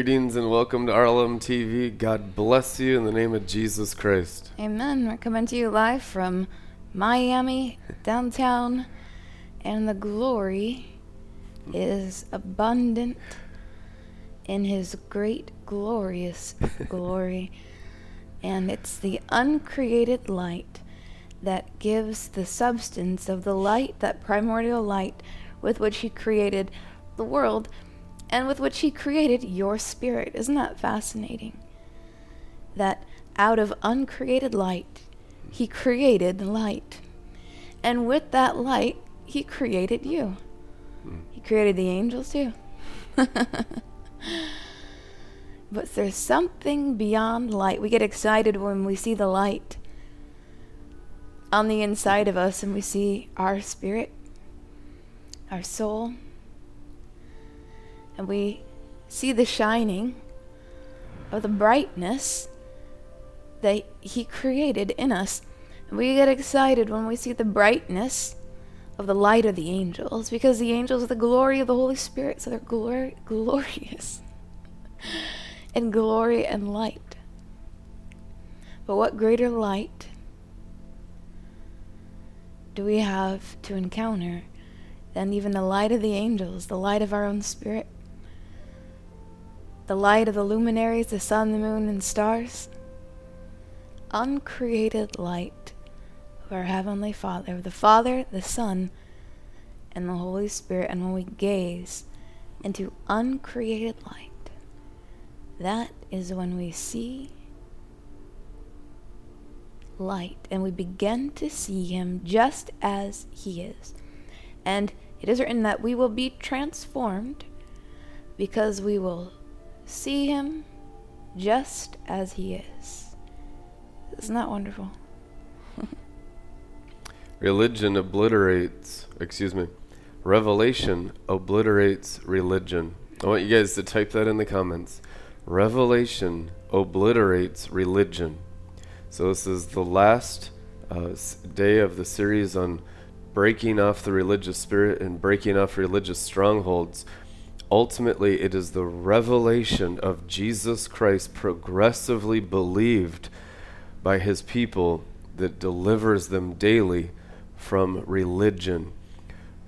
Greetings and welcome to RLM TV. God bless you in the name of Jesus Christ. Amen. We're coming to you live from Miami, downtown, and the glory is abundant in His great, glorious glory. And it's the uncreated light that gives the substance of the light, that primordial light with which He created the world and with which He created your spirit. Isn't that fascinating? That out of uncreated light, He created light. And with that light, He created you. He created the angels too. but there's something beyond light. We get excited when we see the light on the inside of us and we see our spirit, our soul, and we see the shining of the brightness that He created in us. And we get excited when we see the brightness of the light of the angels, because the angels are the glory of the Holy Spirit, so they're glor- glorious in glory and light. But what greater light do we have to encounter than even the light of the angels, the light of our own spirit? The light of the luminaries, the sun, the moon, and stars. Uncreated light of our Heavenly Father, the Father, the Son, and the Holy Spirit. And when we gaze into uncreated light, that is when we see light and we begin to see Him just as He is. And it is written that we will be transformed because we will see him just as he is. Isn't that wonderful? religion obliterates, excuse me, revelation obliterates religion. I want you guys to type that in the comments. Revelation obliterates religion. So, this is the last uh, day of the series on breaking off the religious spirit and breaking off religious strongholds ultimately it is the revelation of Jesus Christ progressively believed by his people that delivers them daily from religion.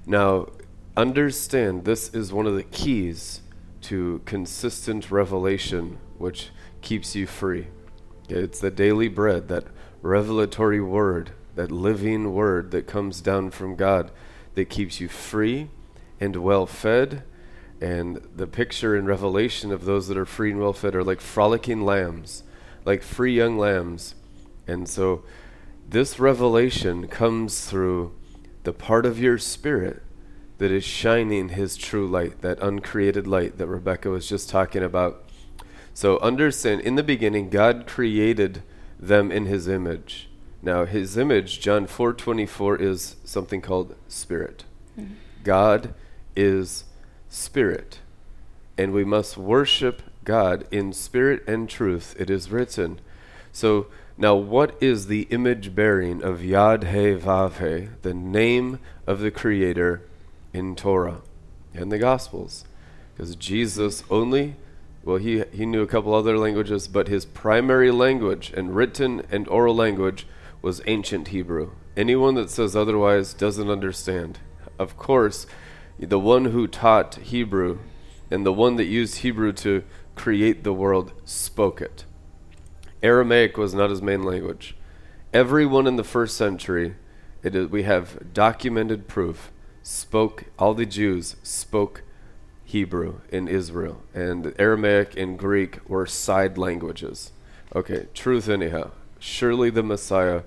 Now, understand this is one of the keys to consistent revelation, which keeps you free. It's the daily bread, that revelatory word, that living word that comes down from God that keeps you free and well fed and the picture in Revelation of those that are free and well fed are like frolicking lambs, like free young lambs. And so this revelation comes through the part of your spirit that is shining his true light, that uncreated light that Rebecca was just talking about. So understand, in the beginning, God created them in his image. Now, his image, John 4:24 is something called spirit. Mm-hmm. God is spirit, and we must worship God in spirit and truth. It is written. So, now what is the image bearing of Yod He Vav He, the name of the Creator in Torah and the Gospels? Because Jesus only, well, he, he knew a couple other languages, but his primary language and written and oral language was ancient Hebrew. Anyone that says otherwise doesn't understand. Of course, the one who taught Hebrew and the one that used Hebrew to create the world spoke it. Aramaic was not his main language. Everyone in the first century, we have documented proof, spoke, all the Jews spoke Hebrew in Israel, and Aramaic and Greek were side languages. Okay, truth anyhow. Surely the Messiah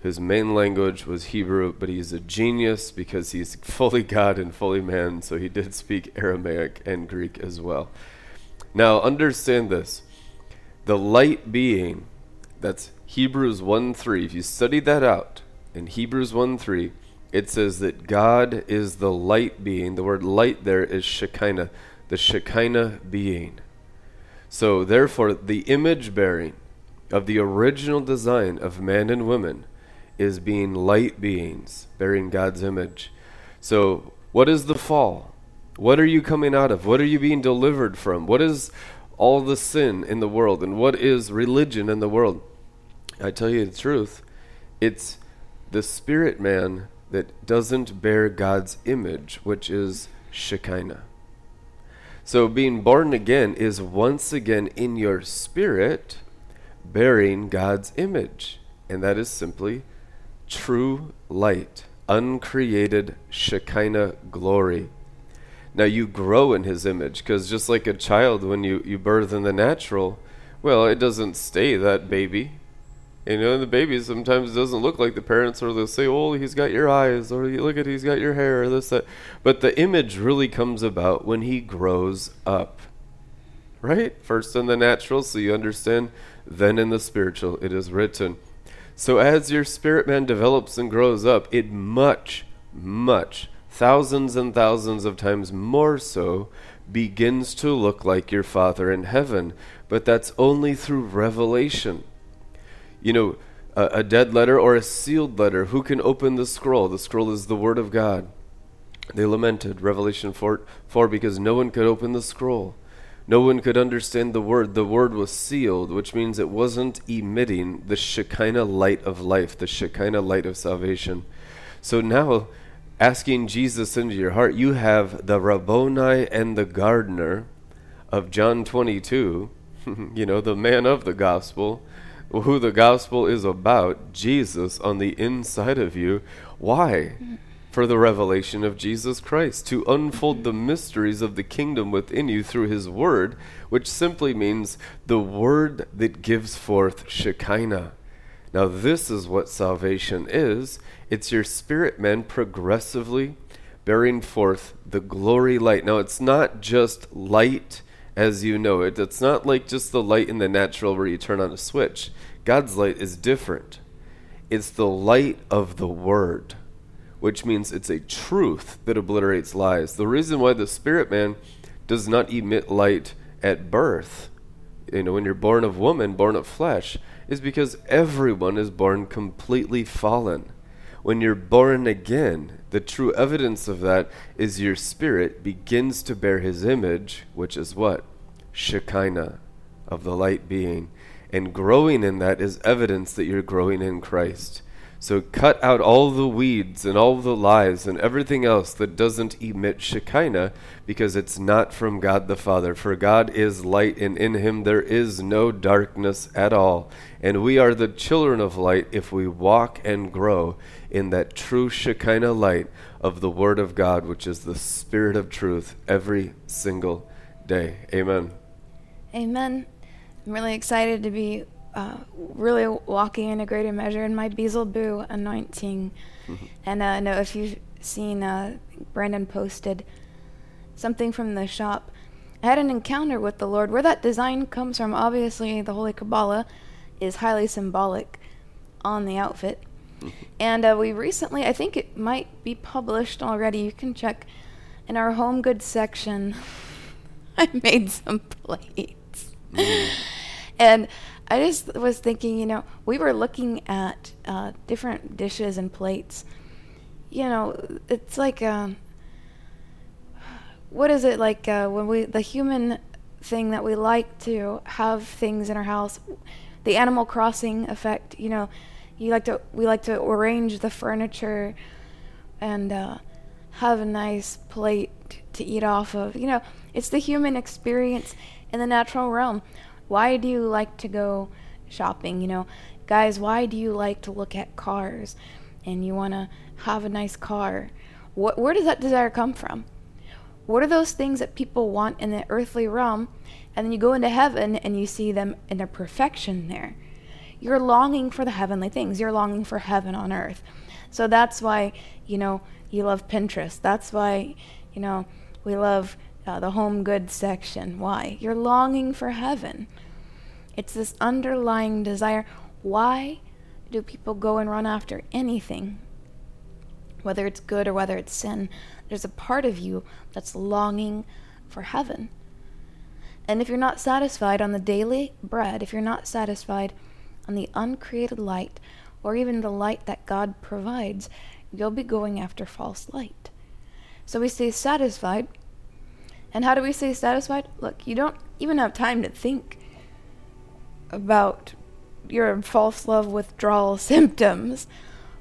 his main language was Hebrew, but he's a genius because he's fully God and fully man, so he did speak Aramaic and Greek as well. Now, understand this the light being, that's Hebrews 1 3. If you study that out in Hebrews 1 3, it says that God is the light being. The word light there is Shekinah, the Shekinah being. So, therefore, the image bearing of the original design of man and woman is being light beings bearing God's image. So, what is the fall? What are you coming out of? What are you being delivered from? What is all the sin in the world and what is religion in the world? I tell you the truth, it's the spirit man that doesn't bear God's image, which is Shekinah. So being born again is once again in your spirit bearing God's image, and that is simply true light, uncreated Shekinah glory. Now you grow in his image because just like a child when you, you birth in the natural, well, it doesn't stay that baby. You know, the baby sometimes doesn't look like the parents, or they'll say, "Oh, he's got your eyes," or "Look at, he's got your hair," or this that. But the image really comes about when he grows up, right? First in the natural, so you understand. Then in the spiritual, it is written. So as your spirit man develops and grows up, it much, much, thousands and thousands of times more so, begins to look like your Father in heaven. But that's only through revelation you know, a, a dead letter or a sealed letter. Who can open the scroll? The scroll is the Word of God. They lamented, Revelation 4, 4 because no one could open the scroll. No one could understand the word. The word was sealed, which means it wasn't emitting the Shekinah light of life, the Shekinah light of salvation. So now, asking Jesus into your heart, you have the Rabboni and the gardener of John 22, you know, the man of the gospel, who the gospel is about, Jesus on the inside of you. Why? For the revelation of Jesus Christ, to unfold the mysteries of the kingdom within you through his word, which simply means the word that gives forth Shekinah. Now, this is what salvation is it's your spirit man progressively bearing forth the glory light. Now, it's not just light as you know it. It's not like just the light in the natural where you turn on a switch. God's light is different. It's the light of the Word, which means it's a truth that obliterates lies. The reason why the spirit man does not emit light at birth, you know, when you're born of woman, born of flesh, is because everyone is born completely fallen. When you're born again, the true evidence of that is your spirit begins to bear his image, which is what? Shekinah, of the light being. And growing in that is evidence that you're growing in Christ. So cut out all the weeds and all the lies and everything else that doesn't emit Shekinah because it's not from God the Father. For God is light and in him there is no darkness at all. And we are the children of light if we walk and grow in that true Shekinah light of the Word of God, which is the Spirit of truth, every single day. Amen. Amen. I'm really excited to be uh, really walking in a greater measure in my Beelzebub anointing. Mm-hmm. And uh, I know if you've seen, uh, Brandon posted something from the shop. I had an encounter with the Lord. Where that design comes from, obviously, the Holy Kabbalah is highly symbolic on the outfit. Mm-hmm. And uh, we recently, I think it might be published already. You can check in our home goods section. I made some plates. Mm. and I just was thinking, you know, we were looking at uh, different dishes and plates. You know, it's like, um, what is it like uh, when we, the human thing that we like to have things in our house, the Animal Crossing effect, you know, you like to, we like to arrange the furniture and uh, have a nice plate to eat off of. You know, it's the human experience in the natural realm. Why do you like to go shopping? You know, guys, why do you like to look at cars and you want to have a nice car? What, where does that desire come from? What are those things that people want in the earthly realm? And then you go into heaven and you see them in their perfection there. You're longing for the heavenly things. You're longing for heaven on earth. So that's why, you know, you love Pinterest. That's why, you know, we love uh, the home goods section. Why? You're longing for heaven. It's this underlying desire. Why do people go and run after anything? Whether it's good or whether it's sin, there's a part of you that's longing for heaven. And if you're not satisfied on the daily bread, if you're not satisfied on the uncreated light, or even the light that God provides, you'll be going after false light. So we stay satisfied and how do we stay satisfied? Look, you don't even have time to think about your false love withdrawal symptoms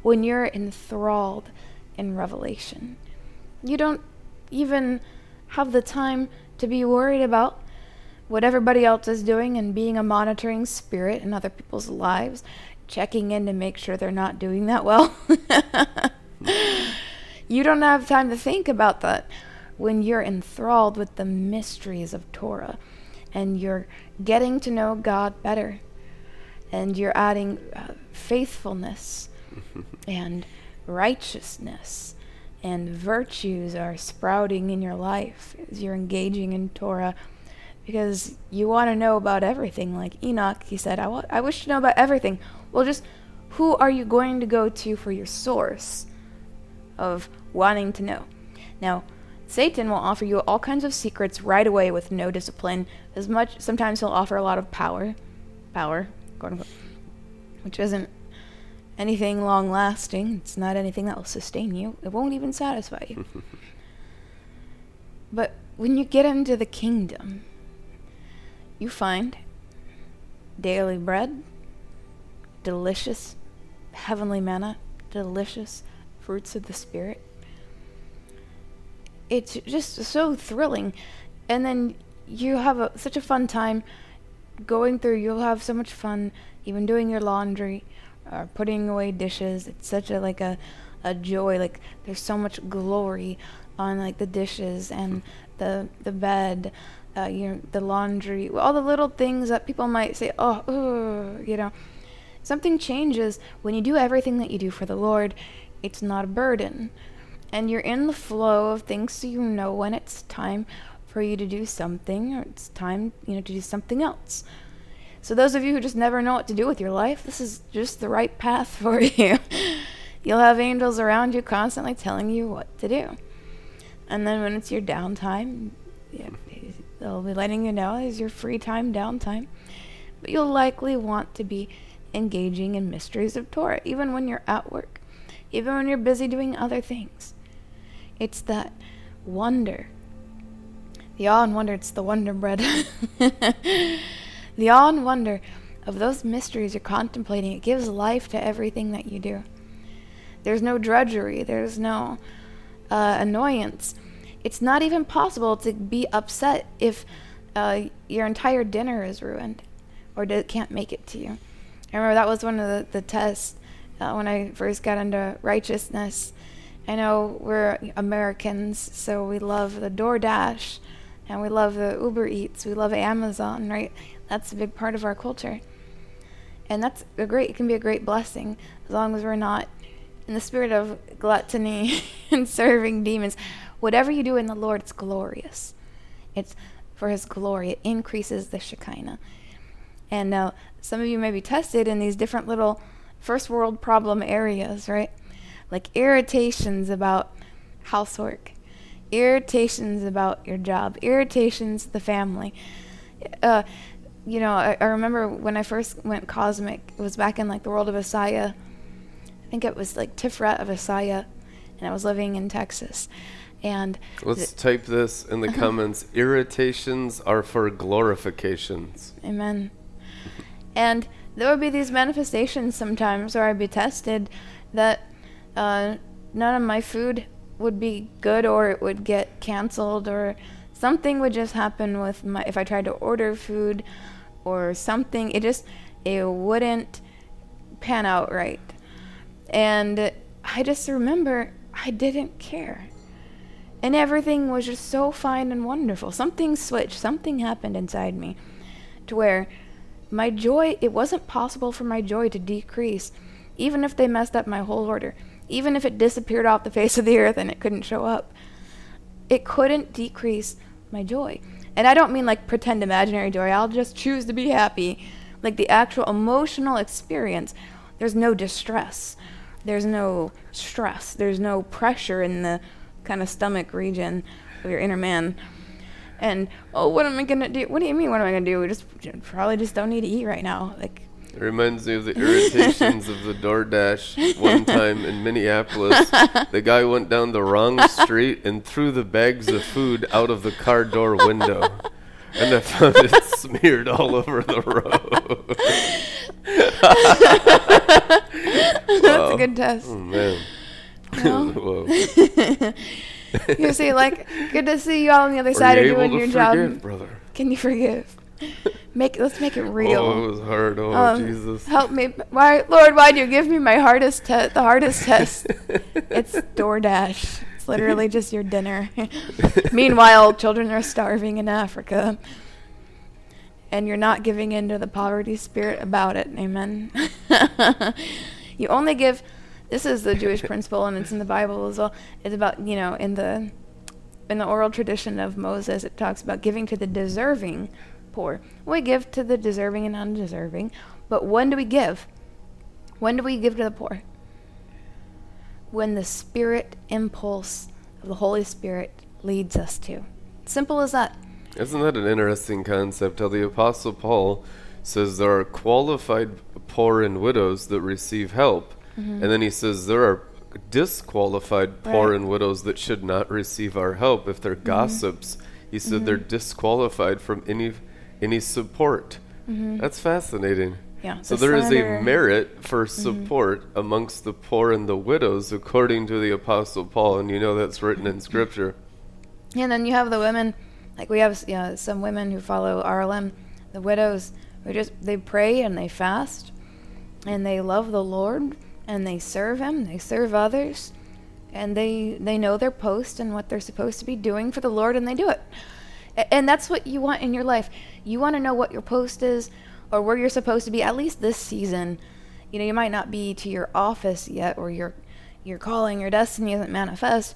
when you're enthralled in Revelation. You don't even have the time to be worried about what everybody else is doing and being a monitoring spirit in other people's lives, checking in to make sure they're not doing that well. you don't have time to think about that when you're enthralled with the mysteries of Torah and you're getting to know God better and you're adding uh, faithfulness and righteousness and virtues are sprouting in your life as you're engaging in Torah because you want to know about everything. Like Enoch, he said, I, wa- I wish to know about everything. Well, just who are you going to go to for your source of wanting to know? Now, Satan will offer you all kinds of secrets right away with no discipline. As much, sometimes he'll offer a lot of power, power, quote unquote, which isn't anything long lasting. It's not anything that will sustain you. It won't even satisfy you. but when you get into the kingdom, you find daily bread, delicious heavenly manna, delicious fruits of the Spirit. It's just so thrilling. And then you have a, such a fun time going through. You'll have so much fun even doing your laundry or putting away dishes. It's such a like a a joy. Like there's so much glory on like the dishes and the the bed uh, you the laundry, all the little things that people might say, oh, you know. Something changes when you do everything that you do for the Lord. It's not a burden. And you're in the flow of things so you know when it's time for you to do something or it's time, you know, to do something else. So those of you who just never know what to do with your life, this is just the right path for you. You'll have angels around you constantly telling you what to do. And then when it's your downtime, yeah, They'll be letting you know as your free time downtime. But you'll likely want to be engaging in mysteries of Torah, even when you're at work, even when you're busy doing other things. It's that wonder. The awe and wonder, it's the wonder bread. the awe and wonder of those mysteries you're contemplating, it gives life to everything that you do. There's no drudgery, there's no uh, annoyance it's not even possible to be upset if uh, your entire dinner is ruined or d- can't make it to you. I remember that was one of the, the tests uh, when I first got into righteousness. I know we're Americans, so we love the DoorDash and we love the Uber Eats, we love Amazon, right? That's a big part of our culture. And that's a great, it can be a great blessing as long as we're not in the spirit of gluttony and serving demons whatever you do in the Lord, it's glorious. It's for His glory. It increases the Shekinah. And now, some of you may be tested in these different little first world problem areas, right? Like irritations about housework, irritations about your job, irritations the family. Uh, you know, I, I, remember when I first went cosmic, it was back in like the world of Assiah. I think it was like Tiferet of Assiah, and I was living in Texas. And let's th- type this in the comments. Irritations are for glorifications. Amen. and there would be these manifestations sometimes where I'd be tested that uh, none of my food would be good or it would get canceled or something would just happen with my if I tried to order food or something it just it wouldn't pan out right. And I just remember I didn't care and everything was just so fine and wonderful. Something switched, something happened inside me to where my joy, it wasn't possible for my joy to decrease, even if they messed up my whole order, even if it disappeared off the face of the earth and it couldn't show up. It couldn't decrease my joy. And I don't mean like pretend imaginary joy, I'll just choose to be happy. Like the actual emotional experience, there's no distress, there's no stress, there's no pressure in the kind of stomach region of your inner man. And oh, what am I gonna do? What do you mean? What am I gonna do? We just probably just don't need to eat right now. Like it reminds me of the irritations of the DoorDash one time in Minneapolis. The guy went down the wrong street and threw the bags of food out of the car door window. and I found it smeared all over the road. That's a good test. Oh man. You see, like, good to see you all on the other Are side of you doing your job. brother? Can you forgive? Make let's make it real. Oh, it was hard. Oh, Um, Jesus. Help me, why, Lord? Why do you give me my hardest test? The hardest test. It's DoorDash. It's literally just your dinner. Meanwhile, children are starving in Africa, and you're not giving in to the poverty spirit about it. Amen. you only give. This is the Jewish principle, and it's in the Bible as well. It's about you know in the in the oral tradition of Moses, it talks about giving to the deserving poor. We give to the deserving and undeserving, but when do we give? When do we give to the poor? When the spirit impulse of the Holy Spirit leads us to. Simple as that. Isn't that an interesting concept? How the Apostle Paul says there are qualified poor and widows that receive help, and then he says there are disqualified poor Mm-hmm. Right. and widows that should not receive our help if they're gossips. He said they're Mm-hmm. disqualified from any any support. That's fascinating. Mm-hmm. Yeah. So the there is a merit for Mm-hmm. support amongst the poor and the widows, according to the Apostle Paul, and you know that's written in Scripture. And then you have the women, like we have you know, some women who follow RLM, the widows who just they pray and they fast, and they love the Lord and they serve Him, they serve others, and they they know their post and what they're supposed to be doing for the Lord, and they do it. And that's what you want in your life. You want to know what your post is or where you're supposed to be at least this season. You know, you might not be to your office yet or your your calling, your destiny isn't manifest.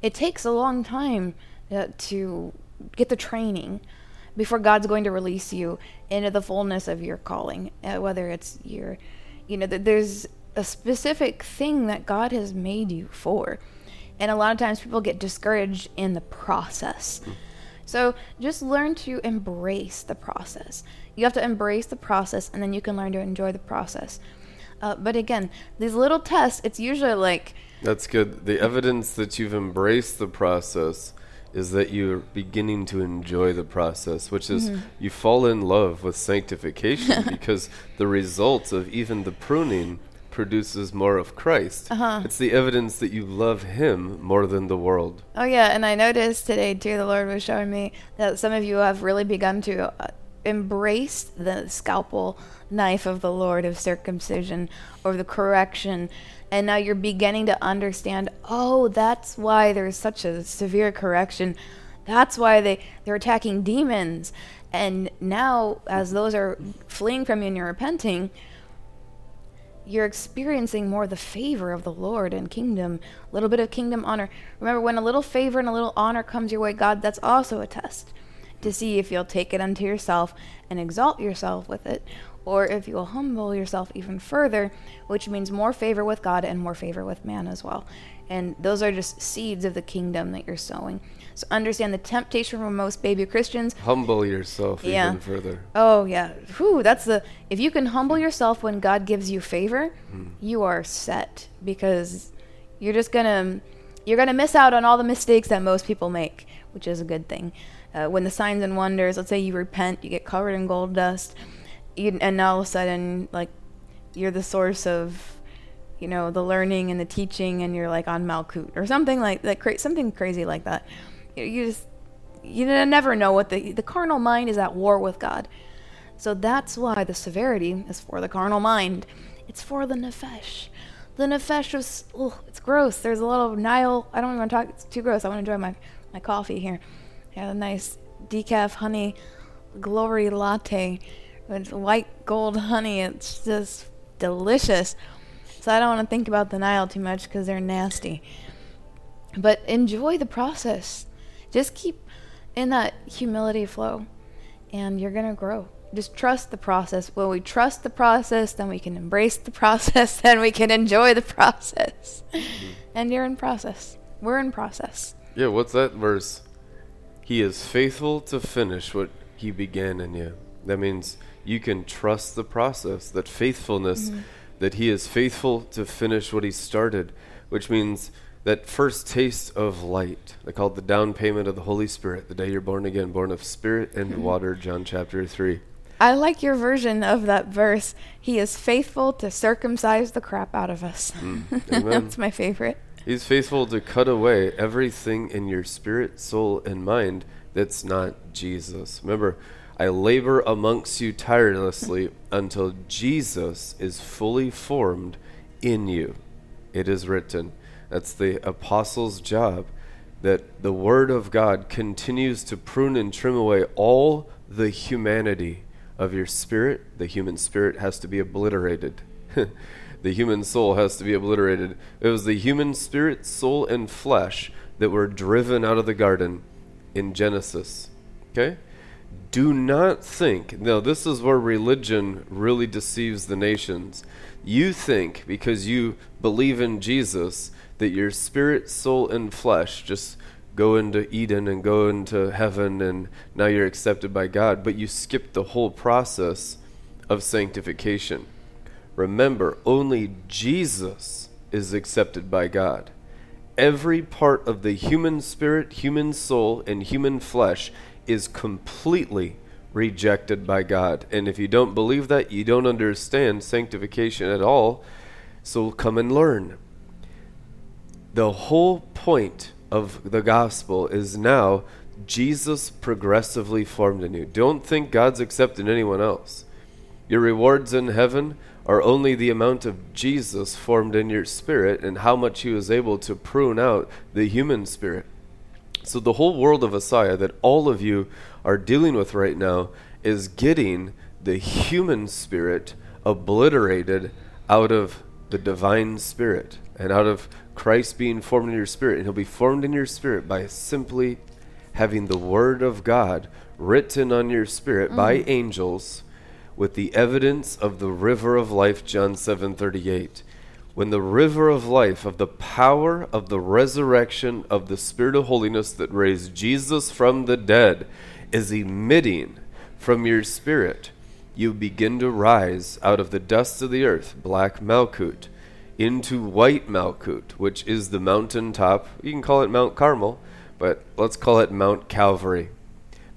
It takes a long time uh, to get the training before God's going to release you into the fullness of your calling, uh, whether it's your you know, th- there's a specific thing that God has made you for. And a lot of times people get discouraged in the process. So just learn to embrace the process. You have to embrace the process, and then you can learn to enjoy the process. Uh, but again, these little tests, it's usually like, That's good. The evidence that you've embraced the process is that you're beginning to enjoy the process, which is Mm-hmm. you fall in love with sanctification because the results of even the pruning produces more of Christ. Uh-huh. It's the evidence that you love Him more than the world. oh yeah, and I noticed today too, the Lord was showing me that some of you have really begun to uh, embrace the scalpel knife of the Lord of circumcision or the correction. And now you're beginning to understand, oh, that's why there's such a severe correction. That's why they, they're attacking demons. And now, as those are fleeing from you and you're repenting, you're experiencing more the favor of the Lord and kingdom, a little bit of kingdom honor. Remember, when a little favor and a little honor comes your way, God, that's also a test to see if you'll take it unto yourself and exalt yourself with it, or if you'll humble yourself even further, which means more favor with God and more favor with man as well. And those are just seeds of the kingdom that you're sowing. So understand the temptation for most baby Christians Humble yourself Yeah. even further. Oh yeah. Whew, that's the if you can humble yourself when God gives you favor, you are set because you're just gonna you're gonna miss out on all the mistakes that most people make, which is a good thing. Uh, when the signs and wonders, let's say you repent, you get covered in gold dust, you, and now all of a sudden, like you're the source of, you know, the learning and the teaching, and you're like on Malkut or something like that, cra- something crazy like that. You, just you never know what the the carnal mind is at war with God. So that's why the severity is for the carnal mind. It's for the nefesh. The nefesh is ugh, it's gross. There's a little Nile. I don't even want to talk. It's too gross. I want to enjoy my my coffee here. I have a nice decaf honey glory latte with white gold honey. It's just delicious. So I don't want to think about the Nile too much because they're nasty. But enjoy the process. Just keep in that humility flow, and you're going to grow. Just trust the process. When we trust the process, then we can embrace the process, then we can enjoy the process. Mm-hmm. And you're in process. We're in process. Yeah, what's that verse? He is faithful to finish what he began in you. That means you can trust the process, that faithfulness, mm-hmm. that he is faithful to finish what he started, which means that first taste of light. They call it the down payment of the Holy Spirit, the day you're born again, born of spirit and water, John chapter 3. I like your version of that verse. He is faithful to circumcise the crap out of us. Mm. That's my favorite. He's faithful to cut away everything in your spirit, soul, and mind that's not Jesus. Remember, I labor amongst you tirelessly until Jesus is fully formed in you. It is written. That's the apostle's job. That the Word of God continues to prune and trim away all the humanity of your spirit. The human spirit has to be obliterated. the human soul has to be obliterated. It was the human spirit, soul, and flesh that were driven out of the garden in Genesis. Okay? Do not think, now, this is where religion really deceives the nations. You think because you believe in Jesus that your spirit, soul, and flesh just go into Eden and go into heaven and now you're accepted by God, but you skip the whole process of sanctification. Remember, only Jesus is accepted by God. Every part of the human spirit, human soul, and human flesh is completely rejected by God. And if you don't believe that, you don't understand sanctification at all. So come and learn. The whole point of the gospel is now Jesus progressively formed in you. Don't think God's accepting anyone else. Your rewards in heaven are only the amount of Jesus formed in your spirit and how much he was able to prune out the human spirit. So, the whole world of Assiah that all of you are dealing with right now is getting the human spirit obliterated out of the divine spirit and out of Christ being formed in your spirit. And he'll be formed in your spirit by simply having the word of God written on your spirit mm. by angels with the evidence of the river of life John 7:38 when the river of life of the power of the resurrection of the spirit of holiness that raised Jesus from the dead is emitting from your spirit you begin to rise out of the dust of the earth black malkut into white malkut which is the mountain top you can call it mount carmel but let's call it mount calvary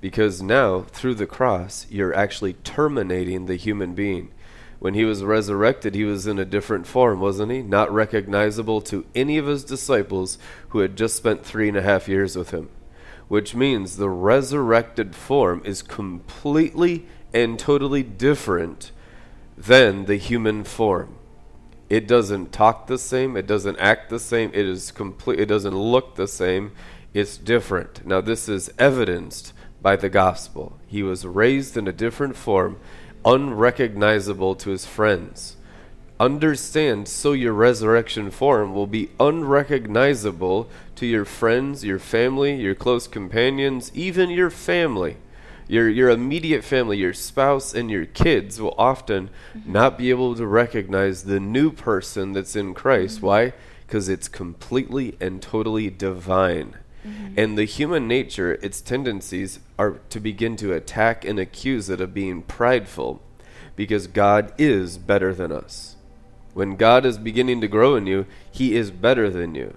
because now, through the cross, you're actually terminating the human being. When he was resurrected, he was in a different form, wasn't he? Not recognizable to any of his disciples who had just spent three and a half years with him. Which means the resurrected form is completely and totally different than the human form. It doesn't talk the same, it doesn't act the same, it is complete it doesn't look the same, it's different. Now this is evidenced by the gospel. He was raised in a different form, unrecognizable to his friends. Understand so your resurrection form will be unrecognizable to your friends, your family, your close companions, even your family. Your, your immediate family, your spouse, and your kids will often mm-hmm. not be able to recognize the new person that's in Christ. Mm-hmm. Why? Because it's completely and totally divine. Mm-hmm. And the human nature, its tendencies are to begin to attack and accuse it of being prideful because God is better than us. When God is beginning to grow in you, He is better than you.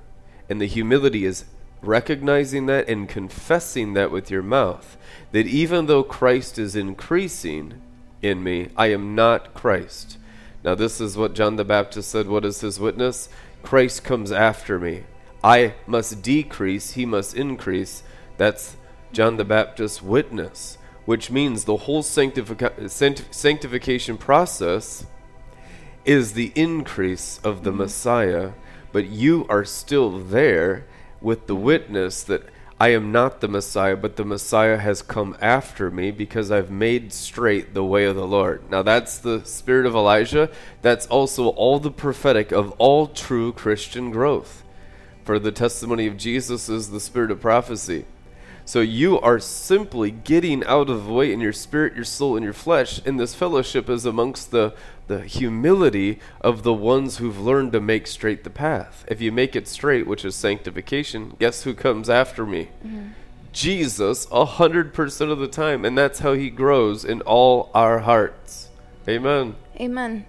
And the humility is recognizing that and confessing that with your mouth. That even though Christ is increasing in me, I am not Christ. Now, this is what John the Baptist said. What is his witness? Christ comes after me. I must decrease, he must increase. That's John the Baptist's witness, which means the whole sanctific- sanctification process is the increase of the mm-hmm. Messiah, but you are still there with the witness that I am not the Messiah, but the Messiah has come after me because I've made straight the way of the Lord. Now, that's the spirit of Elijah. That's also all the prophetic of all true Christian growth. For the testimony of Jesus is the spirit of prophecy. So you are simply getting out of the way in your spirit, your soul, and your flesh. And this fellowship is amongst the, the humility of the ones who've learned to make straight the path. If you make it straight, which is sanctification, guess who comes after me? Mm-hmm. Jesus, a hundred percent of the time. And that's how he grows in all our hearts. Amen. Amen.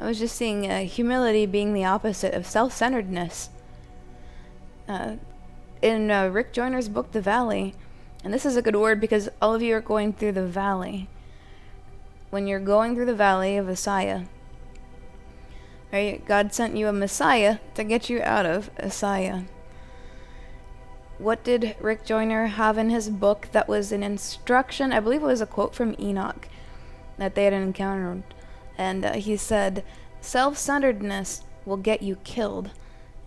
I was just seeing uh, humility being the opposite of self centeredness Uh, in uh, Rick Joyner's book, The Valley, and this is a good word because all of you are going through the valley. When you're going through the valley of Assiah, right? God sent you a Messiah to get you out of Assiah. What did Rick Joyner have in his book that was an instruction? I believe it was a quote from Enoch that they had encountered. And uh, he said, Self centeredness will get you killed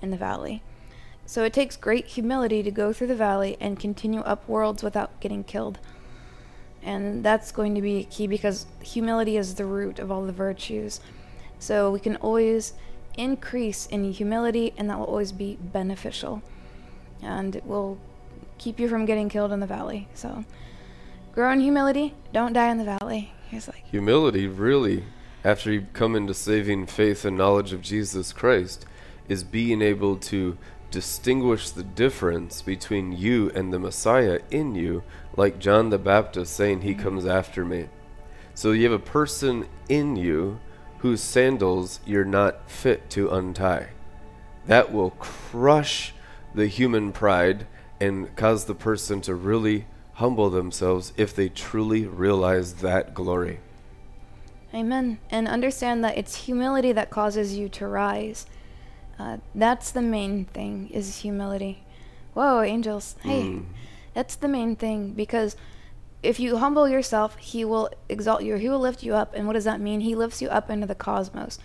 in the valley. So it takes great humility to go through the valley and continue up worlds without getting killed. And that's going to be key because humility is the root of all the virtues. So we can always increase in humility, and that will always be beneficial. And it will keep you from getting killed in the valley. So grow in humility, don't die in the valley. He's like humility really after you come into saving faith and knowledge of Jesus Christ is being able to distinguish the difference between you and the Messiah in you, like John the Baptist saying, He comes after me. So you have a person in you whose sandals you're not fit to untie. That will crush the human pride and cause the person to really humble themselves if they truly realize that glory. Amen. And understand that it's humility that causes you to rise. Uh, that's the main thing is humility. Whoa, angels. Hey, mm. that's the main thing because if you humble yourself, he will exalt you. He will lift you up. And what does that mean? He lifts you up into the cosmos.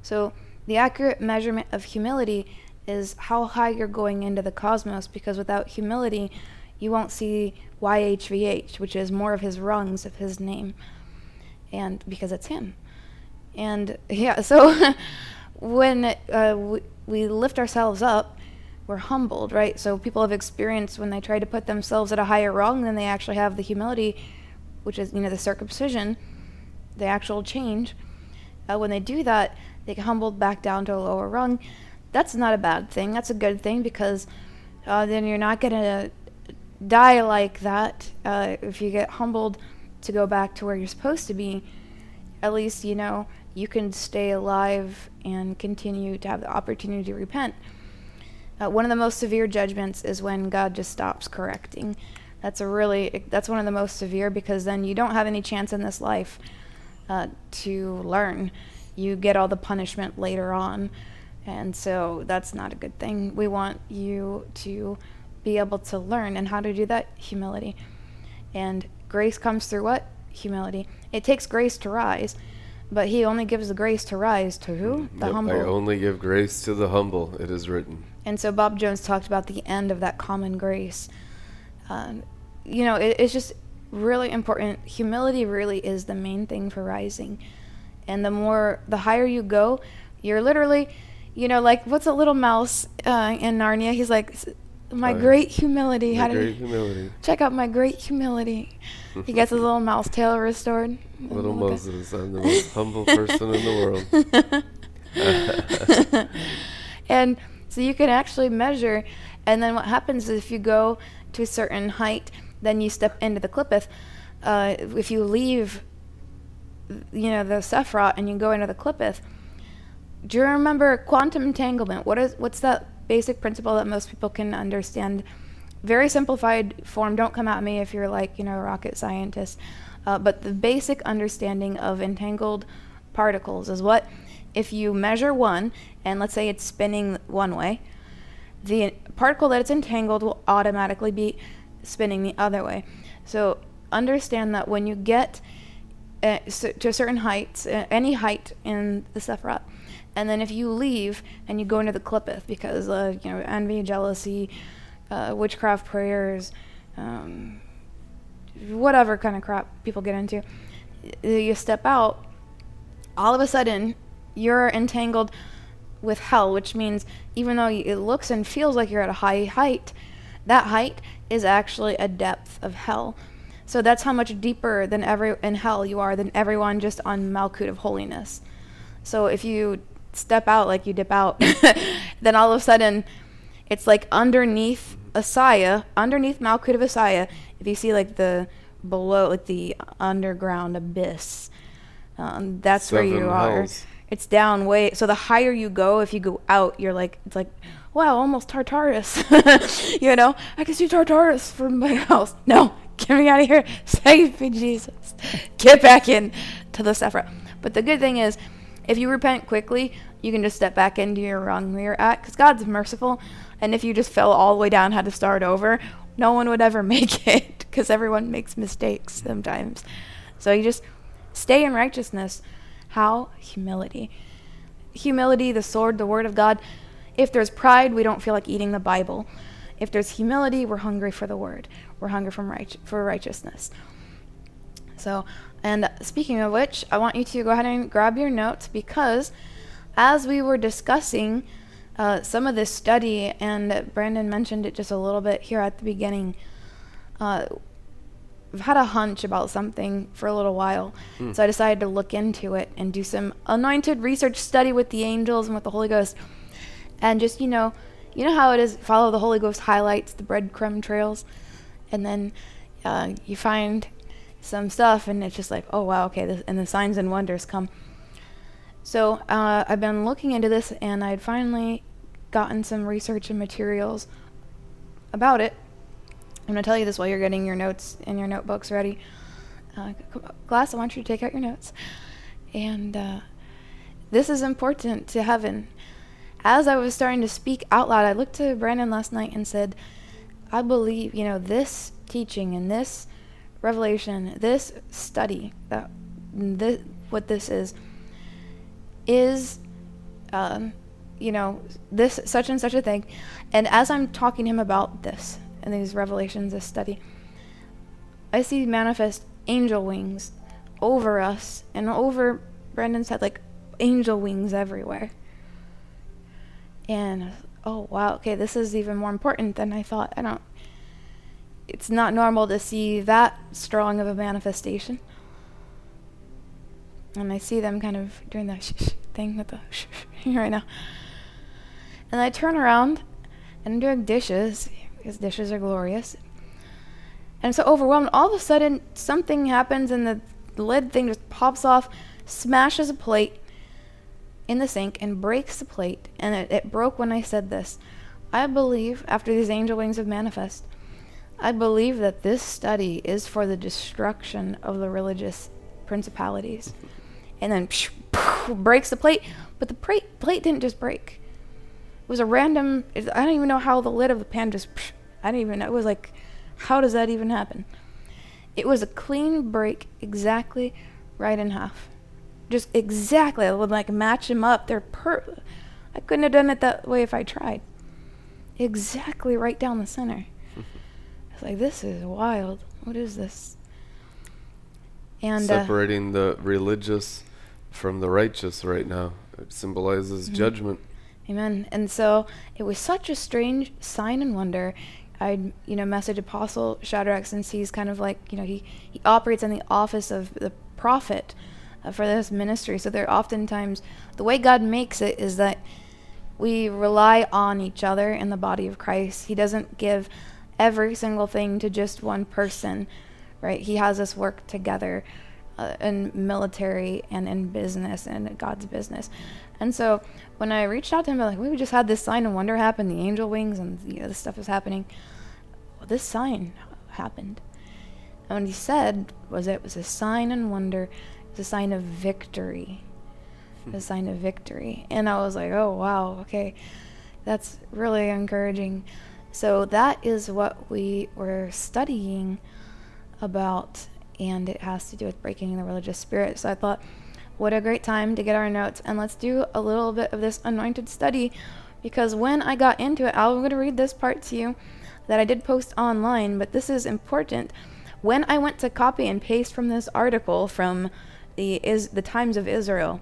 So the accurate measurement of humility is how high you're going into the cosmos because without humility, you won't see YHVH, which is more of his rungs of his name. And because it's him. And yeah, so when uh, we, lift ourselves up, we're humbled, right? So people have experienced when they try to put themselves at a higher rung than they actually have the humility, which is, you know, the circumcision, the actual change. Uh, when they do that, they get humbled back down to a lower rung. That's not a bad thing. That's a good thing because uh, then you're not going to die like that. Uh, if you get humbled to go back to where you're supposed to be, at least, you know, you can stay alive and continue to have the opportunity to repent. Uh, one of the most severe judgments is when God just stops correcting. That's a really that's one of the most severe because then you don't have any chance in this life uh, to learn. You get all the punishment later on, and so that's not a good thing. We want you to be able to learn, and how to do that? Humility, and grace comes through what? Humility. It takes grace to rise. But he only gives the grace to rise to who? The yep, humble. I only give grace to the humble, it is written. And so Bob Jones talked about the end of that common grace. Um, you know, it, it's just really important. Humility really is the main thing for rising. And the more, the higher you go, you're literally, you know, like what's a little mouse uh, in Narnia? He's like, my great humility. How great humility. Check out my great humility. he gets his little mouse tail restored. Little Moses, I'm the most humble person in the world. and so you can actually measure, and then what happens is if you go to a certain height, then you step into the Qliphoth. Uh, if you leave, you know, the Sephiroth and you go into the Qliphoth, do you remember quantum entanglement? What is what's that basic principle that most people can understand. Very simplified form. Don't come at me if you're like, you know, a rocket scientist. Uh, but the basic understanding of entangled particles is what? If you measure one, and let's say it's spinning one way, the particle that it's entangled will automatically be spinning the other way. So understand that when you get uh, to a certain height, uh, any height in the Sephiroth, and then if you leave and you go into the Qliphoth because of you know envy, jealousy, uh, witchcraft prayers, um, whatever kind of crap people get into, you step out. All of a sudden, you're entangled with hell, which means even though it looks and feels like you're at a high height, that height is actually a depth of hell. So that's how much deeper than every in hell you are than everyone just on Malkut of holiness. So if you step out like you dip out, then all of a sudden it's like underneath Assiah, underneath Malkut of Assiah, if you see like the below, like the underground abyss, um, that's Seven where you are. It's down way. So the higher you go, if you go out, you're like it's like wow, almost Tartarus. you know, I can see Tartarus from my house. No, get me out of here. Save me, Jesus. Get back in to the Sephira. But the good thing is, if you repent quickly, you can just step back into your wrong where you're at because God's merciful. And if you just fell all the way down, had to start over, no one would ever make it because everyone makes mistakes sometimes. So you just stay in righteousness. How? Humility. Humility, the sword, the word of God. If there's pride, we don't feel like eating the Bible. If there's humility, we're hungry for the word. We're hungry from right- for righteousness. So, and speaking of which, I want you to go ahead and grab your notes because as we were discussing uh, some of this study, and Brandon mentioned it just a little bit here at the beginning, uh, I've had a hunch about something for a little while. Mm. So I decided to look into it and do some anointed research study with the angels and with the Holy Ghost. And just, you know, you know how it is follow the Holy Ghost highlights, the breadcrumb trails. And then uh, you find some stuff and it's just like, oh, wow, okay. This, and the signs and wonders come. So uh, I've been looking into this and I'd finally gotten some research and materials about it I'm going to tell you this while you're getting your notes and your notebooks ready. Uh, Glass, I want you to take out your notes. And uh, this is important to heaven. As I was starting to speak out loud, I looked to Brandon last night and said, I believe, you know, this teaching and this revelation, this study, that this, what this is, is, um, you know, this such and such a thing. And as I'm talking to him about this, and these revelations, this study, I see manifest angel wings over us and over Brandon's head, like angel wings everywhere. And oh wow, okay, this is even more important than I thought. I don't. It's not normal to see that strong of a manifestation. And I see them kind of doing that thing with the right now. And I turn around and I'm doing dishes because dishes are glorious. And I'm so overwhelmed, all of a sudden something happens and the lid thing just pops off, smashes a plate in the sink, and breaks the plate. And it, it broke when I said this. I believe, after these angel wings have manifest, I believe that this study is for the destruction of the religious principalities. And then psh, psh, breaks the plate, but the plate, plate didn't just break It was a random. I don't even know how the lid of the pan just. I didn't even know. It was like, how does that even happen? It was a clean break, exactly right in half. Just exactly. I would like match them up. They're per. I couldn't have done it that way if I tried. Exactly right down the center. I like, this is wild. What is this? And uh, separating uh, the religious from the righteous right now. It symbolizes mm-hmm. judgment. Amen. And so it was such a strange sign and wonder. I'd, you know, message Apostle Shadrach since he's kind of like, you know, he, he operates in the office of the prophet uh, for this ministry. So there oftentimes, the way God makes it is that we rely on each other in the body of Christ. He doesn't give every single thing to just one person, right? He has us work together uh, in military and in business and God's business. And so when I reached out to him, I'm like, we just had this sign of wonder happen, the angel wings, and you know, this stuff is happening. Well, this sign happened. And what he said was it was a sign and wonder, it was a sign of victory. a sign of victory. And I was like, oh, wow, okay. That's really encouraging. So that is what we were studying about, and it has to do with breaking the religious spirit. So I thought, what a great time to get our notes. And let's do a little bit of this anointed study because when I got into it, I'm going to read this part to you that I did post online, but this is important. When I went to copy and paste from this article from the is the Times of Israel,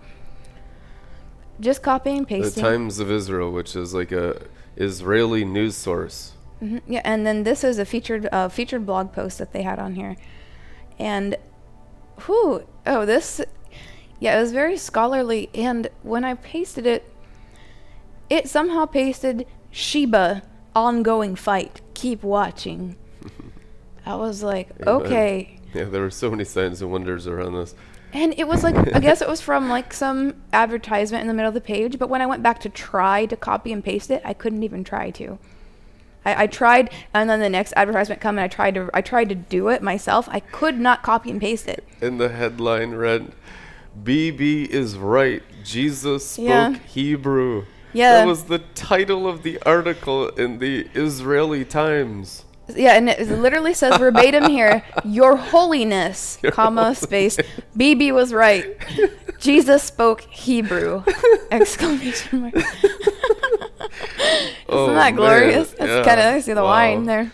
just copy and pasting. The Times of Israel, which is like a Israeli news source. Mm-hmm. Yeah, and then this is a featured uh, featured blog post that they had on here, and who oh this yeah, it was very scholarly, and when I pasted it, it somehow pasted Sheba ongoing fight. Keep watching. I was like, Amen. okay. Yeah, there were so many signs and wonders around this. And it was like, I guess it was from like some advertisement in the middle of the page. But when I went back to try to copy and paste it, I couldn't even try to. I, I tried, and then the next advertisement come, and I tried to, I tried to do it myself. I could not copy and paste it. And the headline read, "Bibi is right. Jesus spoke Yeah. Hebrew." Yeah. That was the title of the article in the Israeli Times. Yeah, and it literally says verbatim here, "Your Holiness, Your comma Holiness. space, Bibi was right. Jesus spoke Hebrew!" Exclamation mark. Isn't Oh, that glorious? man. That's Yeah. kind of I see the Wow. wine there.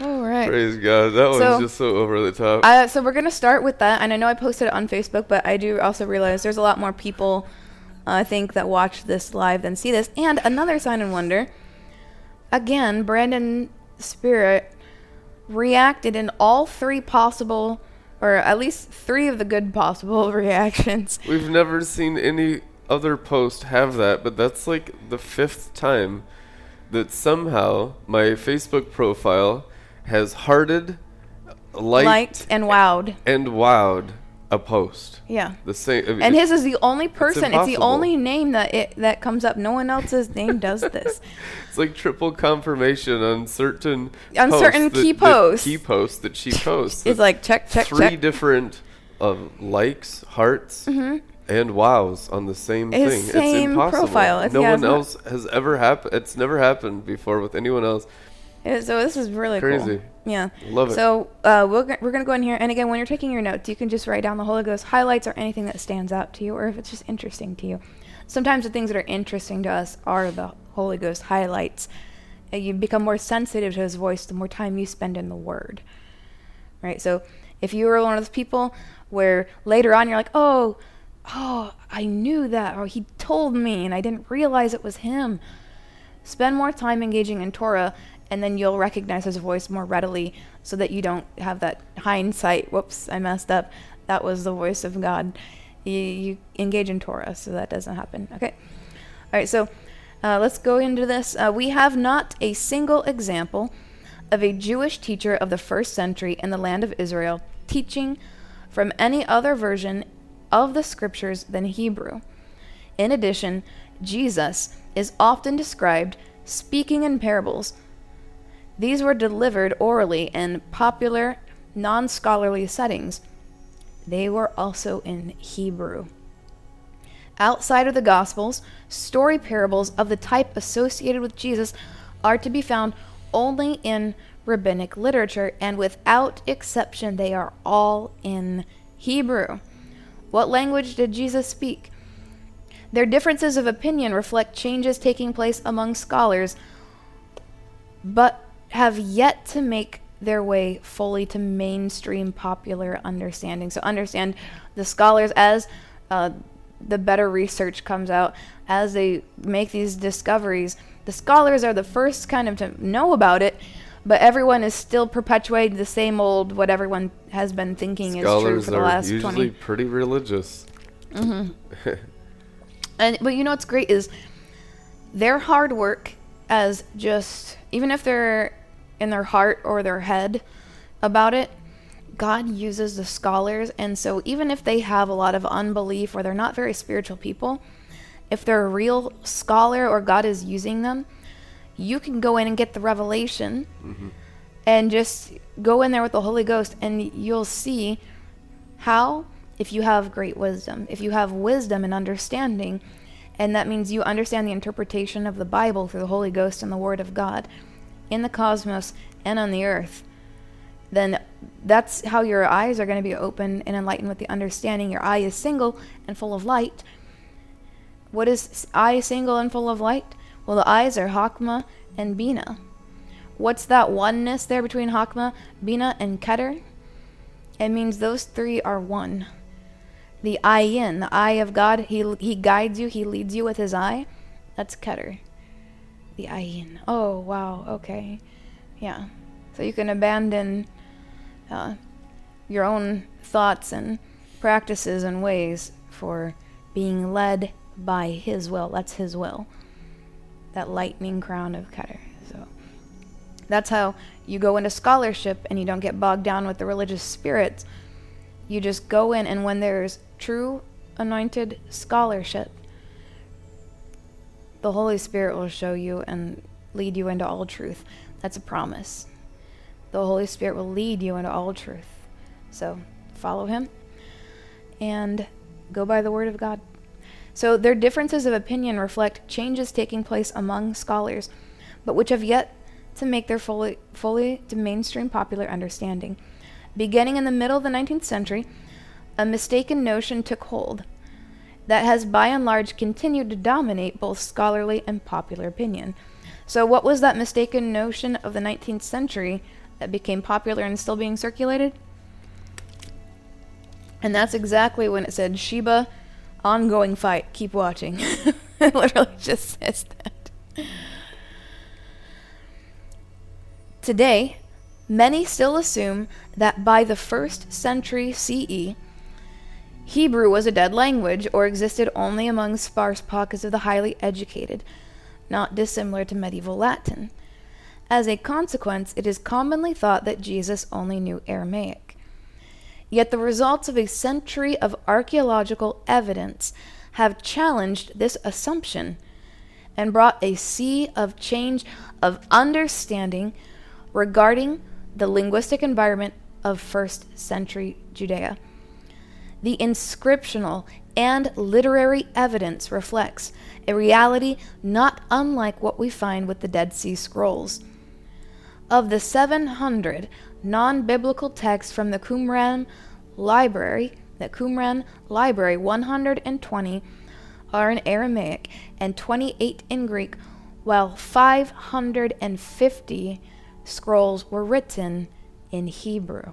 All right. Praise God. That So- one's just so over the top. Uh, so we're gonna start with that, and I know I posted it on Facebook, but I do also realize there's a lot more people, uh, I think, that watch this live than see this. And another sign and wonder, again, Brandon Spirit reacted in all three possible, or at least three of the good possible reactions. We've never seen any other post have that, but that's like the fifth time that somehow my Facebook profile has hearted, liked, Liked and wowed. and wowed a post. Yeah. The same. I mean, And his is the only person. It's, the only name that it that comes up. No one else's name does this. It's like triple confirmation on certain On posts certain that- key that posts. Key posts that she posts. It's like check, check, three check. different uh, likes, hearts, and wows on the same His thing. same it's impossible. profile. It's- no yeah, one else has ever happened. It's never happened before with anyone else. So this is really Crazy. cool. Yeah. Love it. So uh, we're, go- we're going to go in here. And again, when you're taking your notes, you can just write down the Holy Ghost highlights or anything that stands out to you or if it's just interesting to you. Sometimes the things that are interesting to us are the Holy Ghost highlights. And you become more sensitive to his voice the more time you spend in the Word. Right? So if you were one of those people where later on you're like, oh, oh, I knew that, or he told me and I didn't realize it was him spend more time engaging in Torah, and then you'll recognize his voice more readily so that you don't have that hindsight. Whoops, I messed up. That was the voice of God. You, you engage in Torah so that doesn't happen. Okay. All right, so uh, let's go into this. Uh, we have not a single example of a Jewish teacher of the first century in the land of Israel teaching from any other version of the scriptures than Hebrew. In addition, Jesus is often described speaking in parables. These were delivered orally in popular, non scholarly settings. They were also in Hebrew. Outside of the Gospels, story parables of the type associated with Jesus are to be found only in rabbinic literature, and without exception, they are all in Hebrew. What language did Jesus speak? Their differences of opinion reflect changes taking place among scholars, but have yet to make their way fully to mainstream popular understanding. So, understand the scholars as uh, the better research comes out, as they make these discoveries. The scholars are the first kind of to know about it, but everyone is still perpetuating the same old what everyone has been thinking is true for the are last usually 20 pretty religious. And but you know what's great is their hard work as just even if they're in their heart or their head about it, God uses the scholars. And so even if they have a lot of unbelief or they're not very spiritual people, if they're a real scholar or God is using them, you can go in and get the revelation mm-hmm. and just go in there with the Holy Ghost and you'll see how if you have great wisdom, if you have wisdom and understanding, and that means you understand the interpretation of the Bible through the Holy Ghost and the Word of God in the cosmos and on the earth, then that's how your eyes are going to be open and enlightened with the understanding. Your eye is single and full of light. What is eye single and full of light? Well, the eyes are Hakma and Bina. What's that oneness there between Hakma, Bina, and Keter? It means those three are one. The ayin, the eye of God, he he guides you, he leads you with his eye. That's Keter. The ayin. Oh wow, okay, yeah. So you can abandon uh, your own thoughts and practices and ways for being led by His will. That's His will. That lightning crown of Keter. So, That's how you go into scholarship and you don't get bogged down with the religious spirits. You just go in, and when there's true anointed scholarship, the Holy Spirit will show you and lead you into all truth. That's a promise. The Holy Spirit will lead you into all truth. So follow Him and go by the Word of God. So their differences of opinion reflect changes taking place among scholars, but which have yet to make their fully, fully to mainstream popular understanding. Beginning in the middle of the 19th century, a mistaken notion took hold that has by and large continued to dominate both scholarly and popular opinion. So, what was that mistaken notion of the 19th century that became popular and still being circulated? And that's exactly when it said Sheba, ongoing fight, keep watching. it literally just says that. Today, many still assume that by the first century CE, Hebrew was a dead language or existed only among sparse pockets of the highly educated, not dissimilar to medieval Latin. As a consequence, it is commonly thought that Jesus only knew Aramaic. Yet the results of a century of archaeological evidence have challenged this assumption and brought a sea of change of understanding regarding the linguistic environment of first century Judea. The inscriptional and literary evidence reflects a reality not unlike what we find with the Dead Sea Scrolls. Of the 700 non biblical texts from the Qumran Library, the Qumran Library, 120 are in Aramaic and 28 in Greek, while 550 scrolls were written in Hebrew.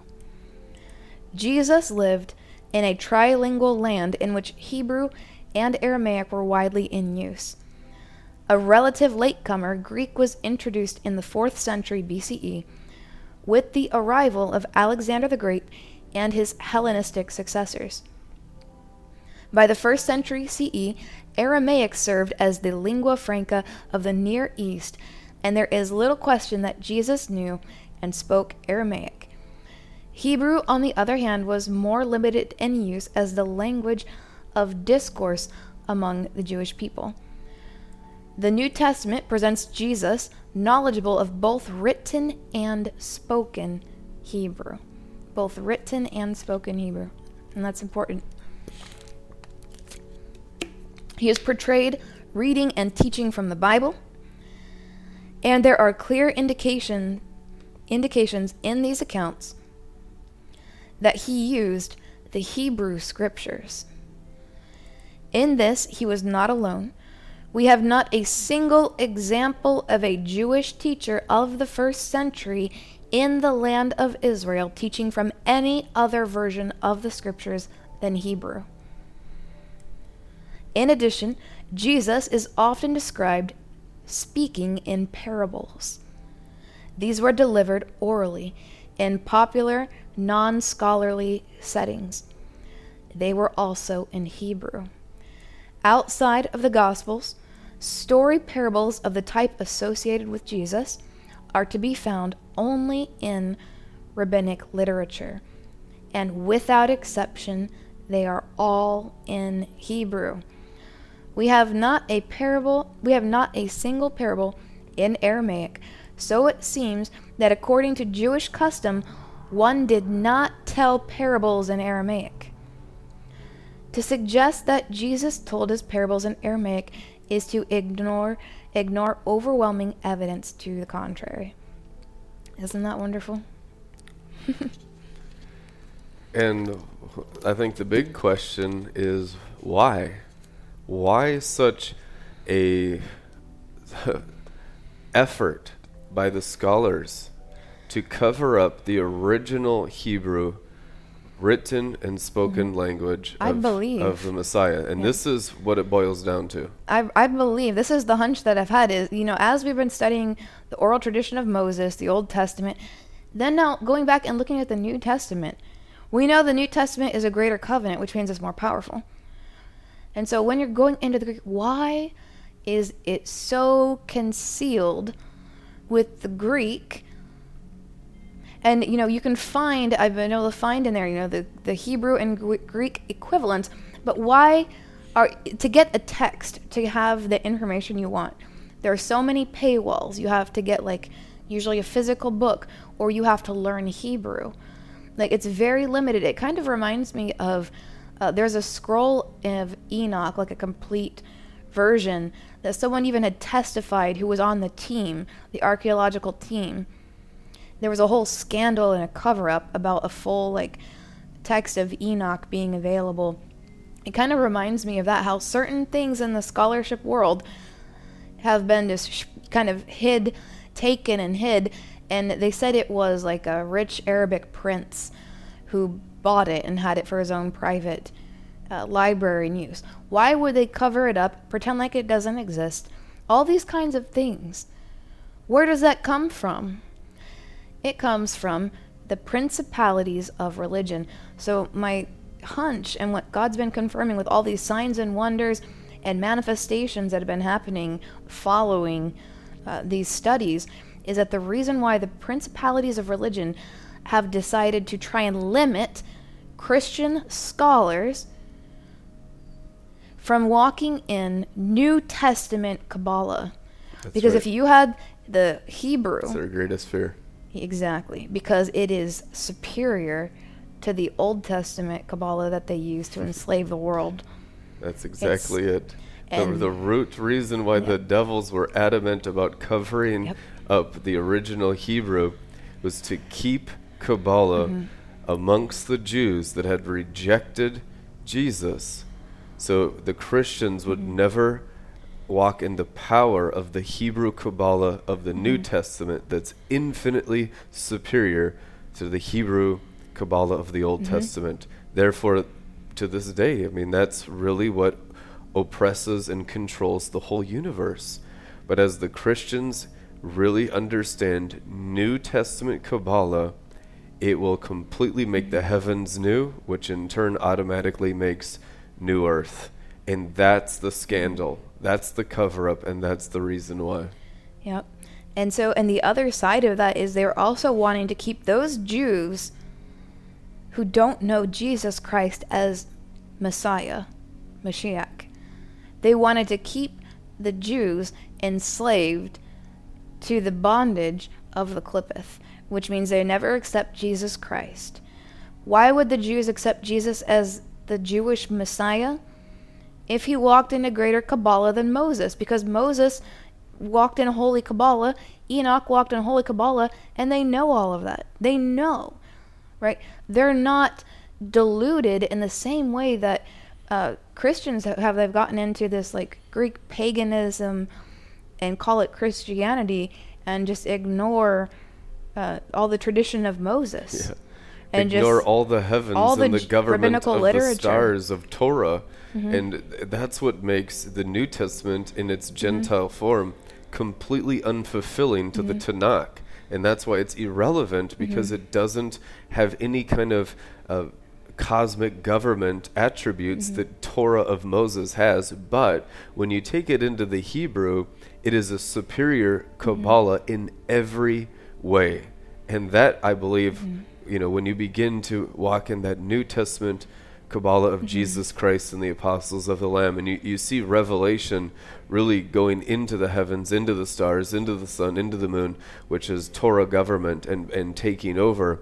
Jesus lived in a trilingual land in which Hebrew and Aramaic were widely in use. A relative latecomer, Greek was introduced in the 4th century BCE with the arrival of Alexander the Great and his Hellenistic successors. By the 1st century CE, Aramaic served as the lingua franca of the Near East and there is little question that Jesus knew and spoke Aramaic. Hebrew, on the other hand, was more limited in use as the language of discourse among the Jewish people. The New Testament presents Jesus knowledgeable of both written and spoken Hebrew. Both written and spoken Hebrew. And that's important. He is portrayed reading and teaching from the Bible. And there are clear indication, indications in these accounts that he used the Hebrew scriptures. In this, he was not alone. We have not a single example of a Jewish teacher of the first century in the land of Israel teaching from any other version of the scriptures than Hebrew. In addition, Jesus is often described speaking in parables. These were delivered orally in popular, non scholarly settings. They were also in Hebrew. Outside of the Gospels, story parables of the type associated with Jesus are to be found only in rabbinic literature, and without exception, they are all in Hebrew. We have not a parable, we have not a single parable in Aramaic. So it seems that according to Jewish custom, one did not tell parables in Aramaic. To suggest that Jesus told his parables in Aramaic is to ignore ignore overwhelming evidence to the contrary. Isn't that wonderful? and I think the big question is why? why such a effort by the scholars to cover up the original Hebrew written and spoken mm-hmm. language I of, believe. of the Messiah. And yeah. this is what it boils down to. I, I believe this is the hunch that I've had is, you know, as we've been studying the oral tradition of Moses, the Old Testament, then now going back and looking at the New Testament, we know the New Testament is a greater covenant, which means it's more powerful. And so when you're going into the Greek, why is it so concealed with the Greek. And you know, you can find I've been able to find in there, you know, the the Hebrew and Greek equivalents. But why are to get a text to have the information you want? There are so many paywalls. You have to get like usually a physical book, or you have to learn Hebrew. Like it's very limited. It kind of reminds me of uh, there's a scroll of Enoch, like a complete version that someone even had testified who was on the team, the archaeological team. There was a whole scandal and a cover up about a full like text of Enoch being available. It kind of reminds me of that how certain things in the scholarship world have been just kind of hid, taken and hid, and they said it was like a rich Arabic prince who bought it and had it for his own private uh, library and use. Why would they cover it up, pretend like it doesn't exist? All these kinds of things. Where does that come from? It comes from the principalities of religion. So, my hunch and what God's been confirming with all these signs and wonders and manifestations that have been happening following uh, these studies is that the reason why the principalities of religion have decided to try and limit Christian scholars from walking in New Testament Kabbalah. That's because right. if you had the Hebrew, It's their greatest fear. Exactly, because it is superior to the Old Testament Kabbalah that they used to enslave the world. That's exactly it. The, the root reason why the devils were adamant about covering Yep. up the original Hebrew was to keep Kabbalah Mm-hmm. amongst the Jews that had rejected Jesus. So the Christians would Mm-hmm. never walk in the power of the Hebrew Kabbalah of the New Mm-hmm. Testament that's infinitely superior to the Hebrew Kabbalah of the Old Mm-hmm. Testament. Therefore, to this day, I mean, that's really what oppresses and controls the whole universe. But as the Christians really understand New Testament Kabbalah, it will completely make the heavens new, which in turn automatically makes new earth. And that's the scandal. That's the cover up, and that's the reason why. Yep. And so, and the other side of that is they're also wanting to keep those Jews who don't know Jesus Christ as Messiah, Mashiach. They wanted to keep the Jews enslaved to the bondage of the Qliphoth, which means they never accept Jesus Christ. Why would the Jews accept Jesus as the Jewish Messiah? If he walked in a greater Kabbalah than Moses, because Moses walked in holy Kabbalah, Enoch walked in holy Kabbalah, and they know all of that. They know, right? They're not deluded in the same way that uh, Christians have- have. They've gotten into this like Greek paganism and call it Christianity and just ignore uh, all the tradition of Moses. Yeah. And Ignore all the heavens all the and the government of literature. Mm-hmm. the stars of Torah. And that's what makes the New Testament in its Gentile form completely unfulfilling to the Mm-hmm. Tanakh. And that's why it's irrelevant because it doesn't have any kind of uh, cosmic government attributes Mm-hmm. that Torah of Moses has. But when you take it into the Hebrew, it is a superior Mm-hmm. Kabbalah in every way. And that, I believe, Mm-hmm. You know, when you begin to walk in that New Testament Kabbalah Mm-hmm. of Jesus Christ and the apostles of the Lamb, and you, you see Revelation really going into the heavens, into the stars, into the sun, into the moon, which is Torah government and, and taking over,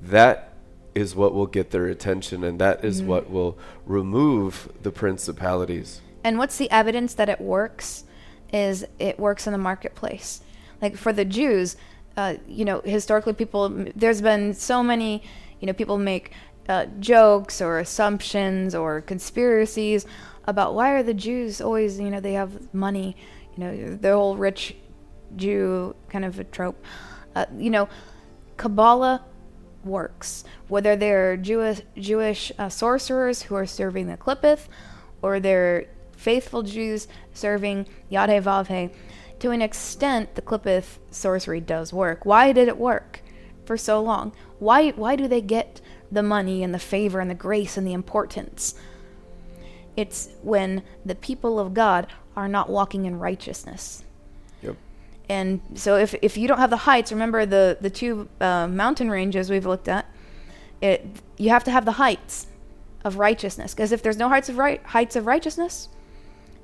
that is what will get their attention, and that is Mm-hmm. what will remove the principalities. And what's the evidence that it works? Is it works in the marketplace? Like for the Jews, uh, you know, historically, people there's been so many, you know, people make uh, jokes or assumptions or conspiracies about why are the Jews always, you know, they have money, you know, the whole rich Jew kind of a trope. Uh, you know, Kabbalah works. Whether they're Jewish Jewish uh, sorcerers who are serving the Qliphoth, or they're faithful Jews serving Yod He Vav He, to an extent, the Qliphoth sorcery does work. Why did it work for so long? Why why do they get the money and the favor and the grace and the importance? It's when the people of God are not walking in righteousness. Yep. And so if, if you don't have the heights, remember the, the two uh, mountain ranges we've looked at, it, you have to have the heights of righteousness. Because if there's no heights of, right, heights of righteousness,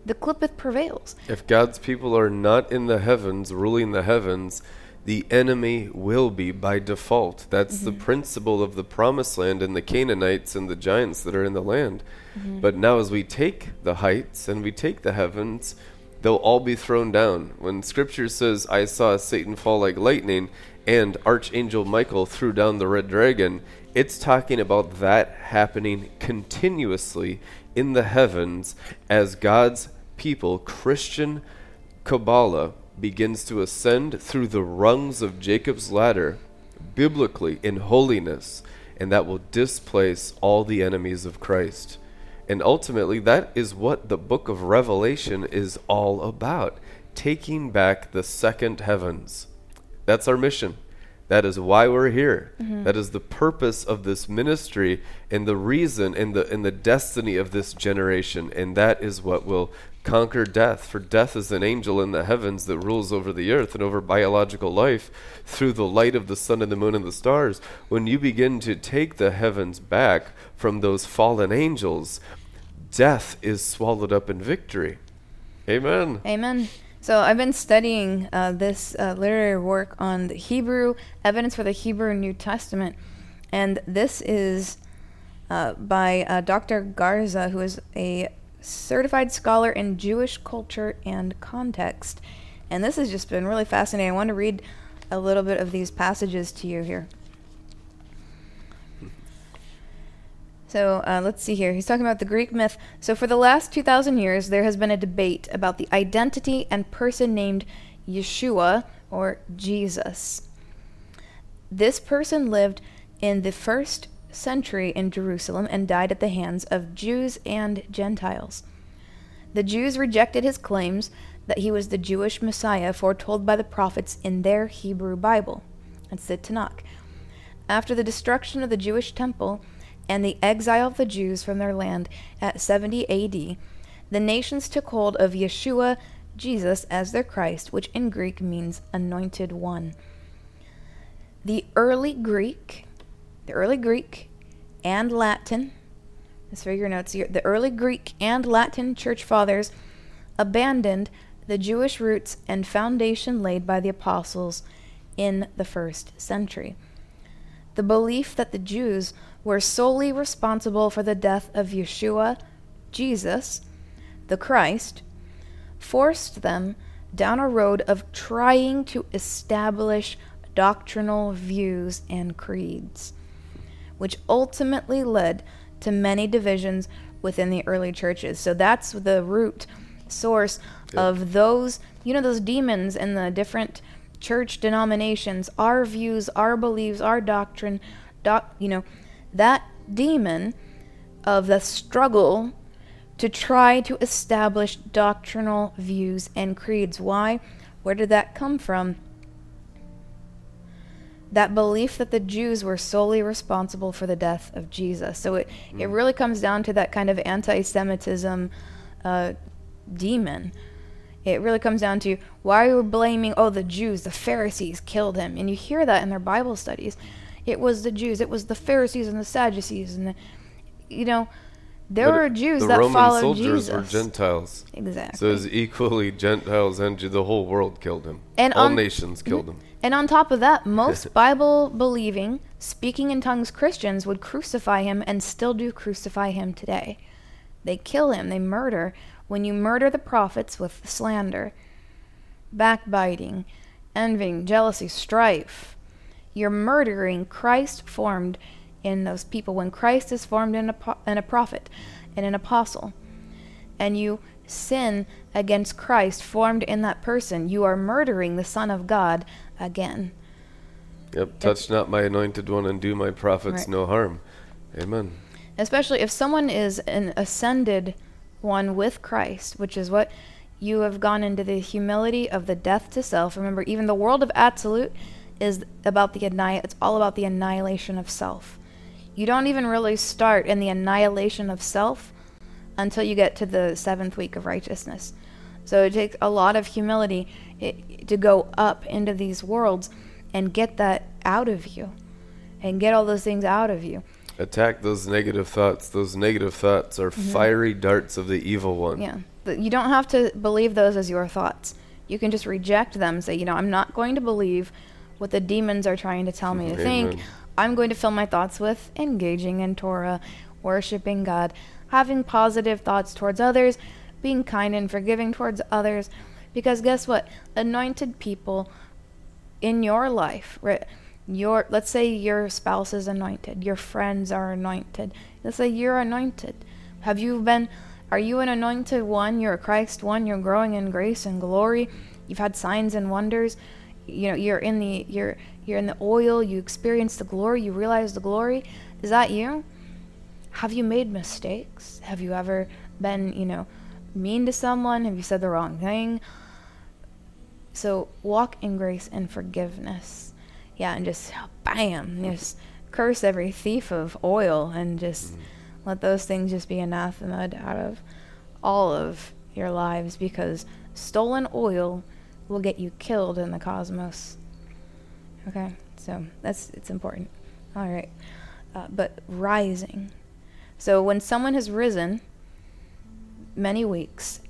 the qliphoth prevails. If God's people are not in the heavens, ruling the heavens, the enemy will be by default. That's mm-hmm. the principle of the promised land and the Canaanites and the giants that are in the land. Mm-hmm. But now, as we take the heights and we take the heavens, they'll all be thrown down. When scripture says, I saw Satan fall like lightning, and Archangel Michael threw down the red dragon, it's talking about that happening continuously in the heavens as God's people, Christian Kabbalah, begins to ascend through the rungs of Jacob's ladder, biblically in holiness, and that will displace all the enemies of Christ. And ultimately, that is what the book of Revelation is all about taking back the second heavens. That's our mission. That is why we're here. Mm-hmm. That is the purpose of this ministry and the reason and the and the destiny of this generation. And that is what will conquer death. For death is an angel in the heavens that rules over the earth and over biological life through the light of the sun and the moon and the stars. When you begin to take the heavens back from those fallen angels, death is swallowed up in victory. Amen. Amen. So I've been studying uh, this uh, literary work on the Hebrew evidence for the Hebrew New Testament, and this is uh, by uh, Dr. Garza, who is a certified scholar in Jewish culture and context. And this has just been really fascinating. I want to read a little bit of these passages to you here. So uh, let's see here. He's talking about the Greek myth. So for the last 2,000 years, there has been a debate about the identity and person named Yeshua or Jesus. This person lived in the first century in Jerusalem and died at the hands of Jews and Gentiles. The Jews rejected his claims that he was the Jewish Messiah foretold by the prophets in their Hebrew Bible. That's the Tanakh. After the destruction of the Jewish temple and the exile of the Jews from their land at 70 AD, the nations took hold of Yeshua, Jesus, as their Christ, which in Greek means anointed one. The early Greek the early Greek and Latin, let's figure notes here, the early Greek and Latin church fathers abandoned the Jewish roots and foundation laid by the apostles in the first century. The belief that the Jews were solely responsible for the death of Yeshua, Jesus, the Christ, forced them down a road of trying to establish doctrinal views and creeds which ultimately led to many divisions within the early churches. So that's the root source yep. of those, you know, those demons in the different church denominations, our views, our beliefs, our doctrine, doc, you know, that demon of the struggle to try to establish doctrinal views and creeds. Why? Where did that come from? that belief that the Jews were solely responsible for the death of Jesus. So it, mm. it really comes down to that kind of anti Semitism uh, demon. It really comes down to why are you blaming, oh, the Jews, the Pharisees killed him. And you hear that in their Bible studies. It was the Jews, it was the Pharisees and the Sadducees. And, the, you know, there but were Jews that Roman followed soldiers Jesus. were Gentiles. Exactly. So it was equally Gentiles and the whole world killed him. And All on, nations killed him. And on top of that, most Bible believing, speaking in tongues Christians would crucify him and still do crucify him today. They kill him, they murder. When you murder the prophets with slander, backbiting, envying, jealousy, strife, you're murdering Christ formed in those people. When Christ is formed in a, in a prophet and an apostle, and you sin against Christ formed in that person, you are murdering the Son of God again. Yep, touch it's, not my anointed one and do my prophets right. no harm. Amen. Especially if someone is an ascended one with Christ, which is what you have gone into the humility of the death to self. Remember, even the world of absolute is about the anni- it's all about the annihilation of self. You don't even really start in the annihilation of self until you get to the seventh week of righteousness. So it takes a lot of humility it, to go up into these worlds and get that out of you and get all those things out of you. Attack those negative thoughts. Those negative thoughts are Mm-hmm. fiery darts of the evil one. Yeah. You don't have to believe those as your thoughts. You can just reject them. Say, you know, I'm not going to believe what the demons are trying to tell me to think. I'm going to fill my thoughts with engaging in Torah, worshiping God, having positive thoughts towards others, being kind and forgiving towards others. Because guess what? Anointed people in your life, right? Your let's say your spouse is anointed, your friends are anointed. Let's say you're anointed. Have you been are you an anointed one? You're a Christ one, you're growing in grace and glory. You've had signs and wonders. You know, you're in the you're you're in the oil, you experience the glory, you realize the glory. Is that you? Have you made mistakes? Have you ever been, you know, mean to someone? Have you said the wrong thing? So walk in grace and forgiveness. Yeah, and just bam, just curse every thief of oil and just mm. let those things just be anathema out of all of your lives because stolen oil will get you killed in the cosmos. Okay, so that's it's important. All right, uh, but rising. So when someone has risen many weeks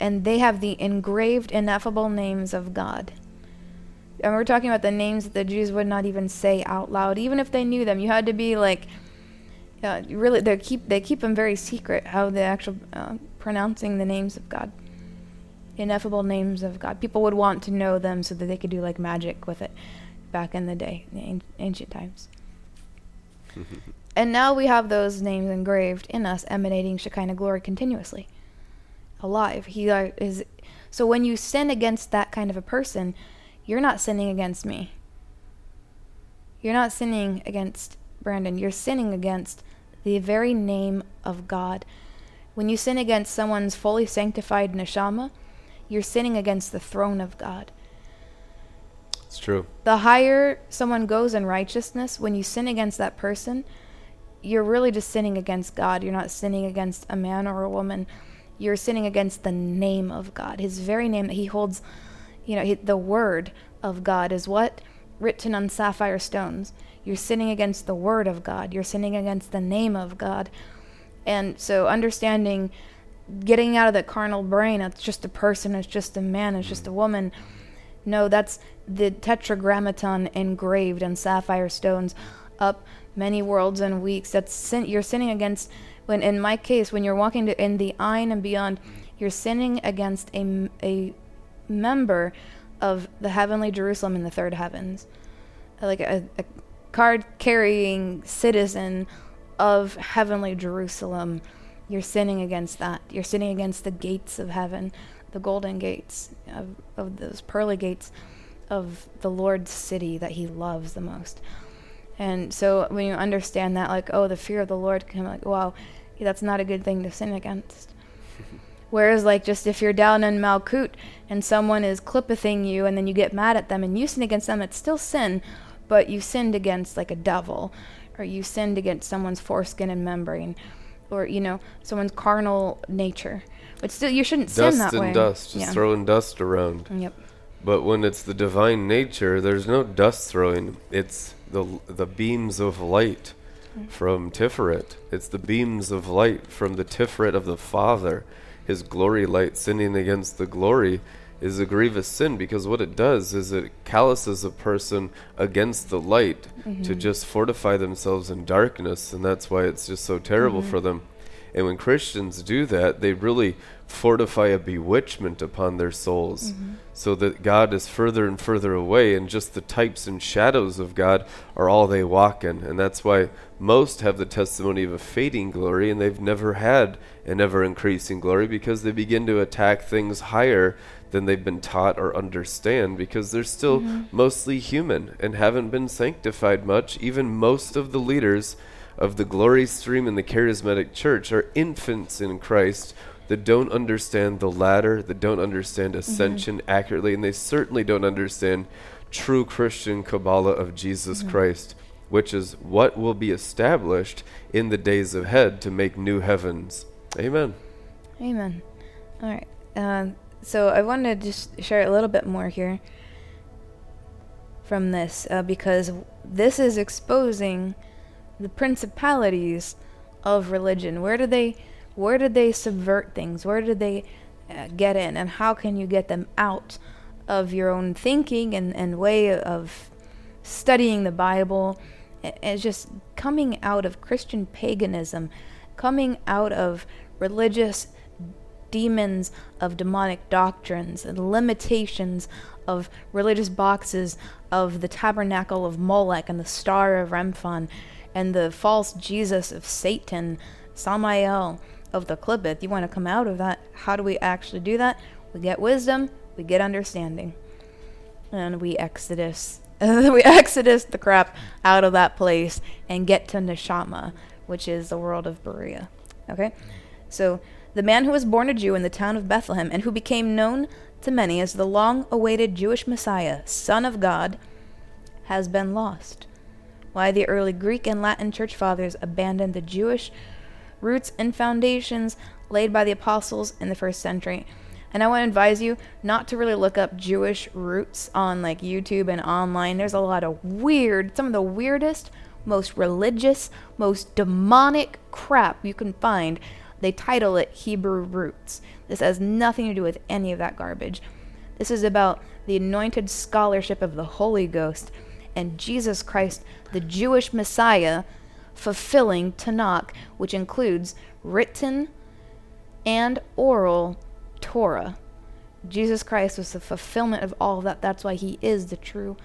and they have the engraved, ineffable names of God. And we're talking about the names that the Jews would not even say out loud, even if they knew them. You had to be like, uh, really, they keep they keep them very secret how the actual uh, pronouncing the names of God, ineffable names of God. People would want to know them so that they could do like magic with it, back in the day, in the ancient times. and now we have those names engraved in us, emanating Shekinah glory continuously alive. He uh, is so when you sin against that kind of a person, you're not sinning against me. You're not sinning against Brandon. You're sinning against the very name of God. When you sin against someone's fully sanctified neshama, you're sinning against the throne of God. It's true. The higher someone goes in righteousness, when you sin against that person, you're really just sinning against God. You're not sinning against a man or a woman. You're sinning against the name of God, His very name that He holds. You know, he, the word of God is what written on sapphire stones. You're sinning against the word of God. You're sinning against the name of God. And so, understanding, getting out of the carnal brain, it's just a person, it's just a man, it's just a mm. woman. No, that's the tetragrammaton engraved on sapphire stones up many worlds and weeks. That's sin- you're sinning against. When in my case, when you're walking to, in the Ein and beyond, you're sinning against a a member of the heavenly Jerusalem in the third heavens, like a, a card carrying citizen of heavenly Jerusalem. You're sinning against that. You're sinning against the gates of heaven, the golden gates of, of those pearly gates of the Lord's city that He loves the most. And so when you understand that, like, oh, the fear of the Lord, can like, wow, that's not a good thing to sin against. Whereas, like, just if you're down in Malkut and someone is clippithing you and then you get mad at them and you sin against them, it's still sin, but you sinned against, like, a devil or you sinned against someone's foreskin and membrane or, you know, someone's carnal nature. But still, you shouldn't sin Dust that and way. dust, just yeah. throwing dust around. Yep. But when it's the divine nature, there's no dust throwing. It's the the beams of light mm. from Tiferet. It's the beams of light from the Tiferet of the Father. His glory light sinning against the glory is a grievous sin because what it does is it calluses a person against the light to mm-hmm. just fortify themselves in darkness, and that's why it's just so terrible mm-hmm. for them. And when Christians do that, they really fortify a bewitchment upon their souls mm-hmm. so that God is further and further away, and just the types and shadows of God are all they walk in. And that's why most have the testimony of a fading glory, and they've never had an ever increasing glory because they begin to attack things higher than they've been taught or understand because they're still mm-hmm. mostly human and haven't been sanctified much. Even most of the leaders of the glory stream in the charismatic church are infants in Christ that don't understand the ladder, that don't understand mm-hmm. ascension accurately, and they certainly don't understand true Christian Kabbalah of Jesus mm-hmm. Christ, which is what will be established in the days ahead to make new heavens. Amen. Amen. All right. Uh, so I wanted to just share a little bit more here from this uh, because this is exposing the principalities of religion. Where did they where did they subvert things? Where did they uh, get in and how can you get them out of your own thinking and, and way of studying the Bible? It's just coming out of Christian paganism, coming out of religious demons of demonic doctrines and limitations of religious boxes of the tabernacle of Molech and the star of Remphan and the false Jesus of Satan, Samael of the Qliphoth. You want to come out of that. How do we actually do that? We get wisdom, we get understanding. And we exodus we exodus the crap out of that place and get to Neshama, which is the world of Beriah. Okay? So the man who was born a Jew in the town of Bethlehem and who became known to many as the long awaited Jewish Messiah, Son of God, has been lost. Why the early Greek and Latin church fathers abandoned the Jewish roots and foundations laid by the apostles in the first century. And I want to advise you not to really look up Jewish roots on like YouTube and online. There's a lot of weird, some of the weirdest, most religious, most demonic crap you can find they title it Hebrew Roots. This has nothing to do with any of that garbage. This is about the anointed scholarship of the Holy Ghost and Jesus Christ, the Jewish Messiah, fulfilling Tanakh, which includes written and oral Torah. Jesus Christ was the fulfillment of all of that. That's why he is the true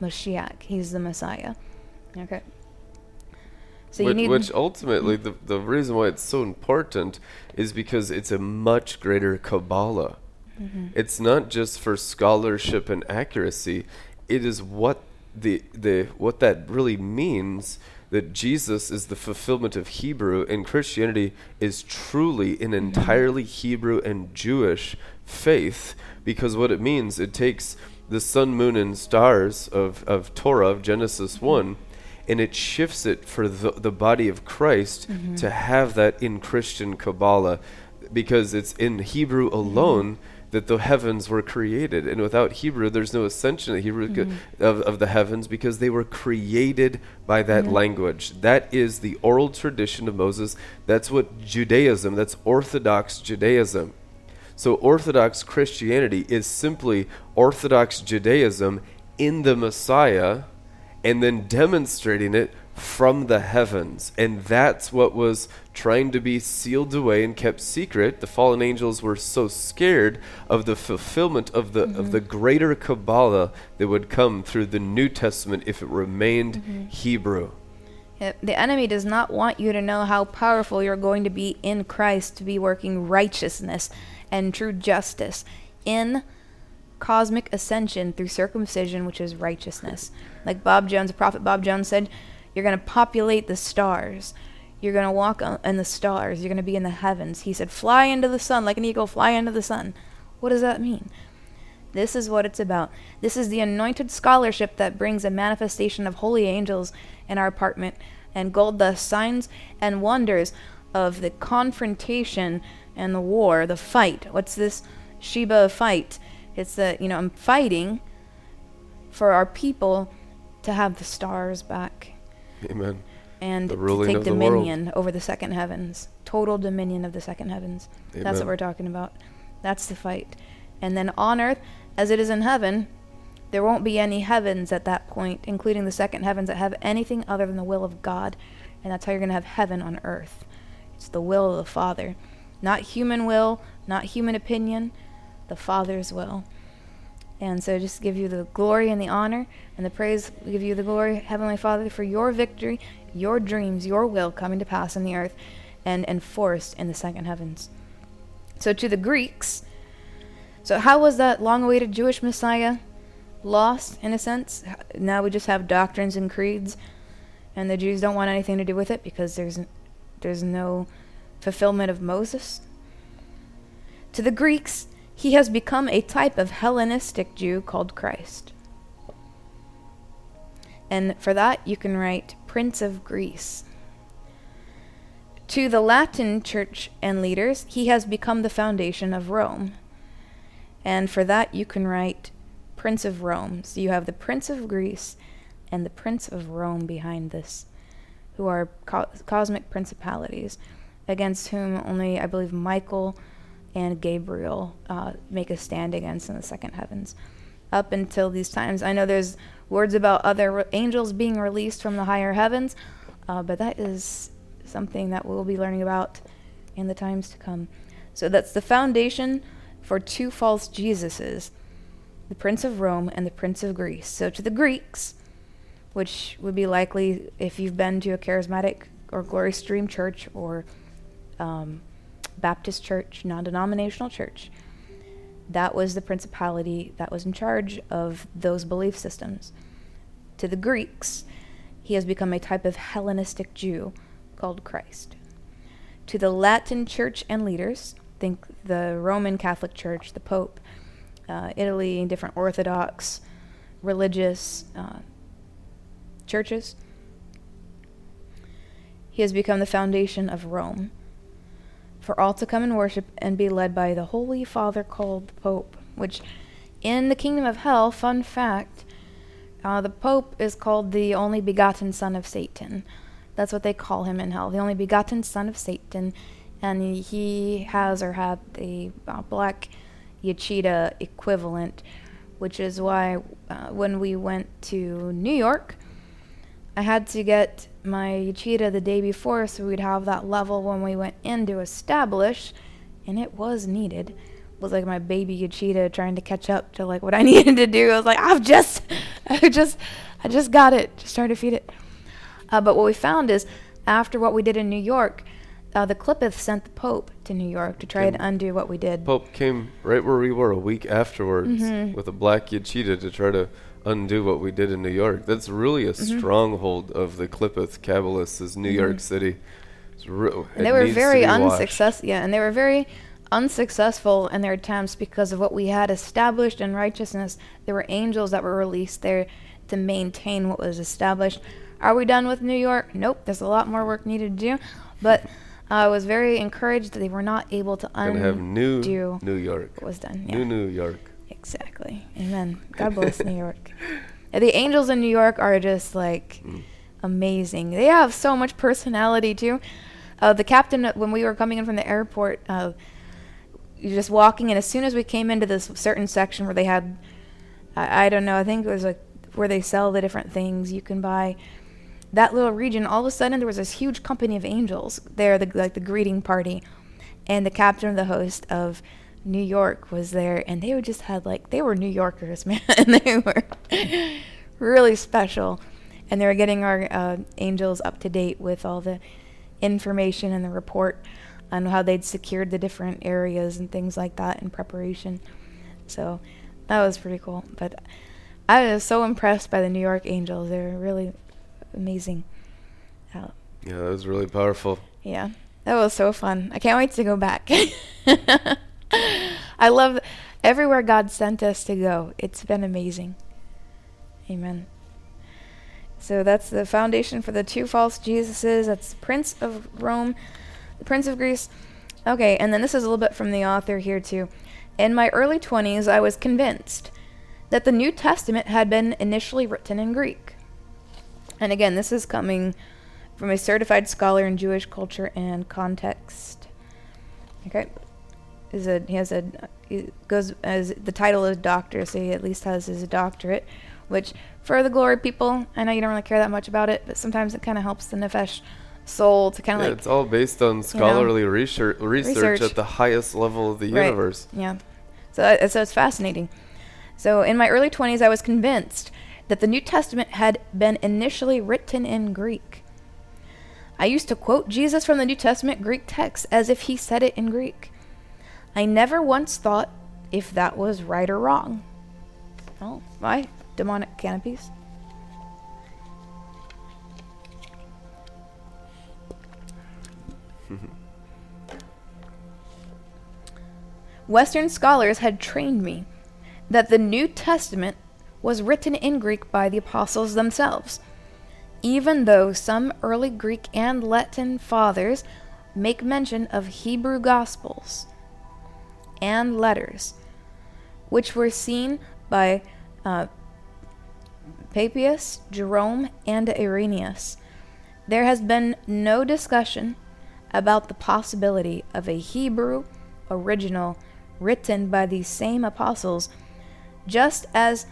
Mashiach. He's the Messiah. Okay. So which, need which ultimately the the reason why it's so important is because it's a much greater Kabbalah. Mm-hmm. It's not just for scholarship and accuracy. It is what the the what that really means that Jesus is the fulfillment of Hebrew and Christianity is truly an mm-hmm. entirely Hebrew and Jewish faith because what it means it takes the sun moon and stars of, of Torah of Genesis mm-hmm. 1 and it shifts it for the, the body of Christ mm-hmm. to have that in Christian Kabbalah because it's in Hebrew mm-hmm. alone that the heavens were created. And without Hebrew, there's no ascension of Hebrew mm-hmm. of, of the heavens because they were created by that mm-hmm. language. That is the oral tradition of Moses. That's what Judaism, that's Orthodox Judaism. So Orthodox Christianity is simply Orthodox Judaism in the Messiah and then demonstrating it from the heavens. And that's what was trying to be sealed away and kept secret. The fallen angels were so scared of the fulfillment of the mm-hmm. of the greater Kabbalah that would come through the New Testament if it remained mm-hmm. Hebrew. The enemy does not want you to know how powerful you're going to be in Christ to be working righteousness and true justice in cosmic ascension through circumcision, which is righteousness. Like Bob Jones, prophet Bob Jones said, you're going to populate the stars. You're going to walk in the stars. You're going to be in the heavens. He said, fly into the sun like an eagle, fly into the sun. What does that mean? This is what it's about. This is the anointed scholarship that brings a manifestation of holy angels in our apartment and gold dust signs and wonders of the confrontation and the war, the fight. What's this Sheba fight? It's that, you know, I'm fighting for our people to have the stars back. Amen. And to take dominion over the second heavens. Total dominion of the second heavens. Amen. That's what we're talking about. That's the fight. And then on earth, as it is in heaven, there won't be any heavens at that point, including the second heavens that have anything other than the will of God. And that's how you're going to have heaven on earth. It's the will of the Father. Not human will, not human opinion, the Father's will. And so just give you the glory and the honor and the praise. We give you the glory, Heavenly Father, for your victory, your dreams, your will coming to pass in the earth and enforced in the second heavens. So to the Greeks, so how was that long awaited Jewish Messiah lost in a sense? Now we just have doctrines and creeds and the Jews don't want anything to do with it because there's there's no fulfillment of Moses. To the Greeks, he has become a type of Hellenistic Jew called Christ. And for that, you can write Prince of Greece. To the Latin church and leaders, he has become the foundation of Rome. And for that, you can write Prince of Rome. So you have the Prince of Greece and the Prince of Rome behind this, who are co- cosmic principalities, against whom only, I believe, Michael and Gabriel uh, make a stand against in the second heavens. Up until these times, I know there's words about other re- angels being released from the higher heavens, uh, but that is something that we'll be learning about in the times to come. So that's the foundation for two false Jesuses the Prince of Rome and the Prince of Greece. So to the Greeks, which would be likely if you've been to a charismatic or glory stream church or um, Baptist church, non denominational church, that was the principality that was in charge of those belief systems. To the Greeks, he has become a type of Hellenistic Jew called Christ. To the Latin church and leaders, think the Roman Catholic Church, the Pope, uh, Italy, different Orthodox, religious uh, churches. He has become the foundation of Rome for all to come and worship and be led by the Holy Father called the Pope, which in the kingdom of hell, fun fact, uh, the Pope is called the only begotten son of Satan. That's what they call him in hell, the only begotten son of Satan. And he has or had the uh, black Yachida equivalent, which is why uh, when we went to New York, I had to get my Yachida the day before so we'd have that level when we went in to establish, and it was needed. It was like my baby Yachida trying to catch up to like what I needed to do. I was like, I've just, I just, I just got it. Just trying to feed it. Uh, but what we found is after what we did in New York, uh, the Qliphoth sent the Pope to New York to try and undo what we did. Pope came right where we were a week afterwards Mhm. with a black Yachida to try to undo what we did in New York. That's really a Mhm. stronghold of the Qliphoth Kabbalists is New York Mhm. City. It's re- And it they were very unsuccessful. Yeah, and they were very unsuccessful in their attempts because of what we had established in righteousness. There were angels that were released there to maintain what was established. Are we done with New York? Nope. There's a lot more work needed to do, but I was very encouraged that they were not able to have new undo New York. what was done. Yeah. New New York. Exactly. Amen. God bless New York. The angels in New York are just like Mm. amazing. They have so much personality too. Uh, the captain, when we were coming in from the airport, uh, you're just walking, and as soon as we came into this certain section where they had, I, I don't know, I think it was like where they sell the different things you can buy. That little region, all of a sudden there was this huge company of angels there, the, like the greeting party, and the captain of the host of New York was there, and they were just had like they were New Yorkers, man. And they were really special, and they were getting our uh, angels up to date with all the information and the report on how they'd secured the different areas and things like that in preparation. So that was pretty cool. But I was so impressed by the New York Angels. They're really amazing. Uh, Yeah, that was really powerful. yeah, that was so fun. I can't wait to go back. I love everywhere God sent us to go. It's been amazing. Amen. So that's the foundation for the two false Jesuses. That's Prince of Rome, the Prince of Greece. Okay, and then this is a little bit from the author here too. In my early 20s, I was convinced that the New Testament had been initially written in Greek. And again, this is coming from a certified scholar in Jewish culture and context. Okay, is a he has a he goes as the title is doctor, so he at least has his doctorate. Which for the glory people, I know you don't really care that much about it, but sometimes it kind of helps the nefesh soul to kind of Yeah, like it's all based on scholarly research, research Research. at the highest level of the Right. universe. Yeah. So, uh, so it's fascinating. So in my early 20s, I was convinced that the New Testament had been initially written in Greek. I used to quote Jesus from the New Testament Greek text as if he said it in Greek. I never once thought if that was right or wrong. Oh, why? Demonic canopies? Western scholars had trained me that the New Testament was written in Greek by the apostles themselves, even though some early Greek and Latin fathers make mention of Hebrew Gospels and letters. which were seen by uh, Papias, Jerome, and Irenaeus. There has been no discussion about the possibility of a Hebrew original written by these same apostles, just as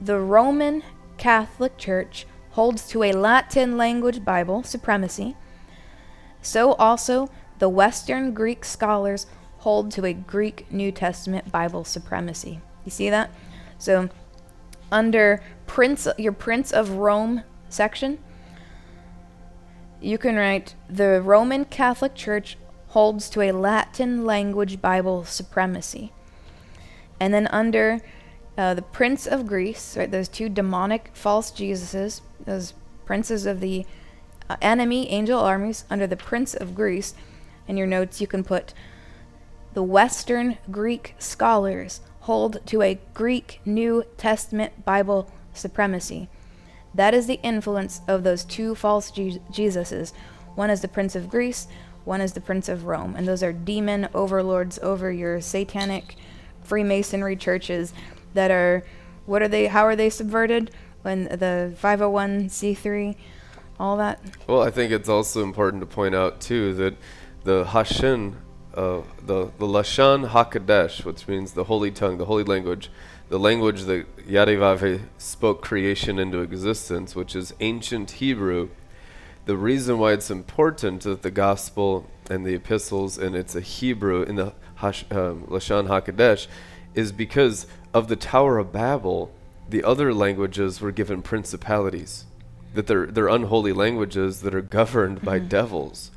the Roman Catholic Church holds to a Latin language Bible supremacy, so also the Western Greek scholars hold to a Greek New Testament Bible supremacy. You see that? So under Prince your Prince of Rome section, you can write the Roman Catholic Church holds to a Latin language Bible supremacy. And then under uh, the Prince of Greece, right, those two demonic false Jesuses, those princes of the uh, enemy angel armies, under the Prince of Greece, in your notes you can put the Western Greek scholars hold to a Greek New Testament Bible supremacy. That is the influence of those two false Je- Jesuses. One is the Prince of Greece, one is the Prince of Rome. And those are demon overlords over your satanic Freemasonry churches that are, what are they, how are they subverted? When the 501c3, all that? Well, I think it's also important to point out, too, that the Hashin, uh, the, the Lashon HaKadosh, which means the holy tongue, the holy language, the language that Yod He Vav He spoke creation into existence, which is ancient Hebrew, the reason why it's important that the gospel and the epistles and it's a Hebrew in the Hash, um, Lashon HaKadosh is because of the Tower of Babel, the other languages were given principalities, that they're, they're unholy languages that are governed by Mhm. devils.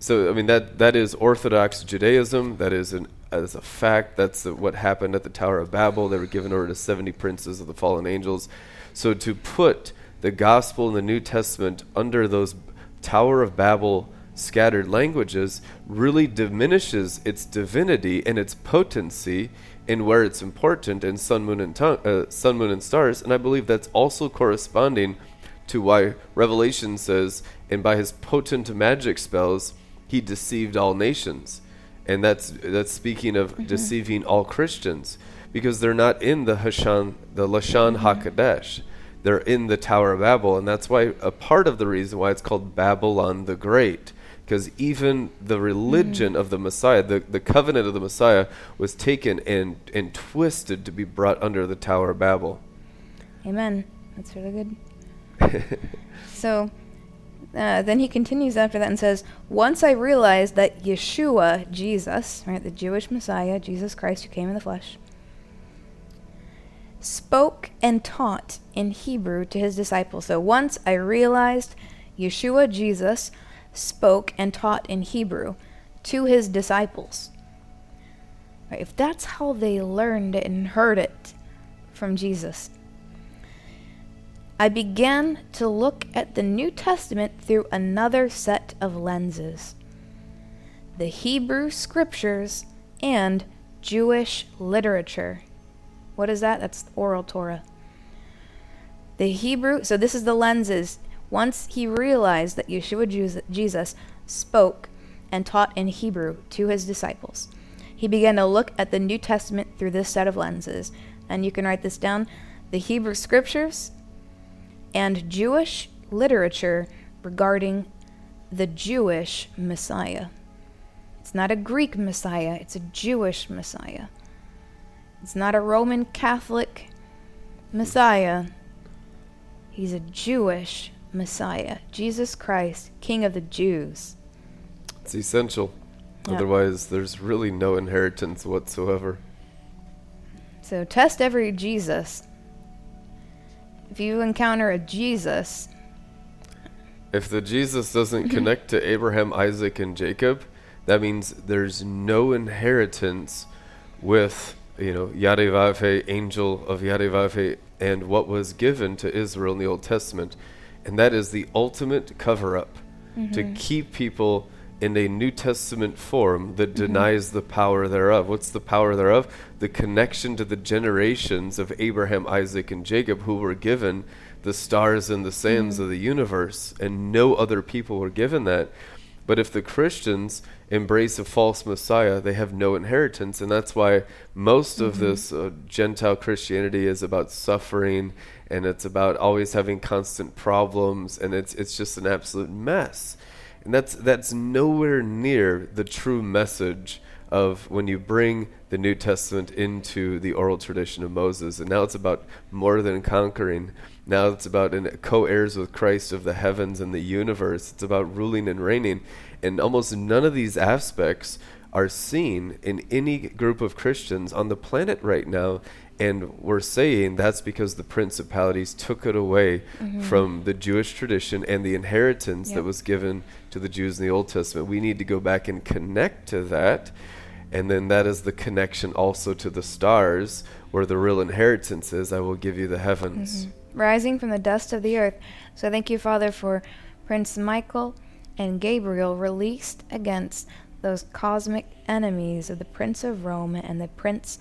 So I mean that that is Orthodox Judaism. That is an as a fact. That's the, what happened at the Tower of Babel. They were given over to seventy princes of the fallen angels. So to put the gospel in the New Testament under those Tower of Babel scattered languages really diminishes its divinity and its potency in where it's important in sun, moon, and tongue, uh, sun, moon, and stars. And I believe that's also corresponding to why Revelation says, and by his potent magic spells, he deceived all nations. And that's that's speaking of mm-hmm. deceiving all Christians because they're not in the Hashan, the Lashon mm-hmm. HaKadosh. They're in the Tower of Babel, and that's why a part of the reason why it's called Babylon the Great. Because even the religion mm. of the Messiah, the, the covenant of the Messiah, was taken and, and twisted to be brought under the Tower of Babel. Amen. That's really good. So uh, then he continues after that and says, Once I realized that Yeshua, Jesus, right, the Jewish Messiah, Jesus Christ who came in the flesh, spoke and taught in Hebrew to his disciples. So once I realized Yeshua, Jesus, spoke and taught in Hebrew to his disciples. Right, if that's how they learned it and heard it from Jesus, I began to look at the New Testament through another set of lenses the Hebrew scriptures and Jewish literature. What is that? That's oral Torah. The Hebrew, so this is the lenses. Once he realized that Yeshua Jesus spoke and taught in Hebrew to his disciples, he began to look at the New Testament through this set of lenses. And you can write this down the Hebrew scriptures and Jewish literature regarding the Jewish Messiah. It's not a Greek Messiah, it's a Jewish Messiah. It's not a Roman Catholic Messiah. He's a Jewish Messiah. Jesus Christ, King of the Jews. It's essential. Yeah. Otherwise, there's really no inheritance whatsoever. So test every Jesus. If you encounter a Jesus, If the Jesus doesn't connect to Abraham, Isaac, and Jacob, that means there's no inheritance with, you know, Yod He Vav He, angel of Yod He Vav He, and what was given to Israel in the Old Testament. And that is the ultimate cover up to mm-hmm. keep people in a New Testament form that denies the power thereof. What's the power thereof? The connection to the generations of Abraham, Isaac, and Jacob who were given the stars and the sands of the universe, and no other people were given that. But if the Christians embrace a false Messiah, they have no inheritance. And that's why most mm-hmm. of this uh, Gentile Christianity is about suffering and it's about always having constant problems and it's, it's just an absolute mess. And that's, that's nowhere near the true message of when you bring the New Testament into the oral tradition of Moses. And now it's about more than conquering. Now it's about co heirs with Christ of the heavens and the universe. It's about ruling and reigning. And almost none of these aspects are seen in any group of Christians on the planet right now. And we're saying that's because the principalities took it away mm-hmm. from the Jewish tradition and the inheritance yep. that was given to the Jews in the Old Testament. We need to go back and connect to that and then that is the connection also to the stars, where the real inheritance is. I will give you the heavens. Mm-hmm. Rising from the dust of the earth. So thank you, Father, for Prince Michael and Gabriel released against those cosmic enemies of the Prince of Rome and the Prince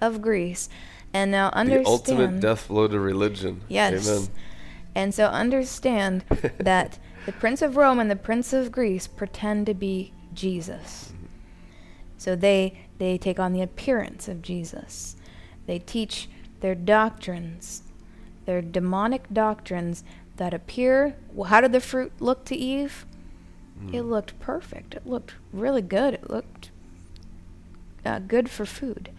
of Greece. And now understand. The ultimate death blow to religion. Yes. Amen. And so understand that the Prince of Rome and the Prince of Greece pretend to be Jesus. So they they take on the appearance of Jesus. They teach their doctrines, their demonic doctrines that appear. Well, how did the fruit look to Eve? Mm. It looked perfect. It looked really good. It looked uh, good for food.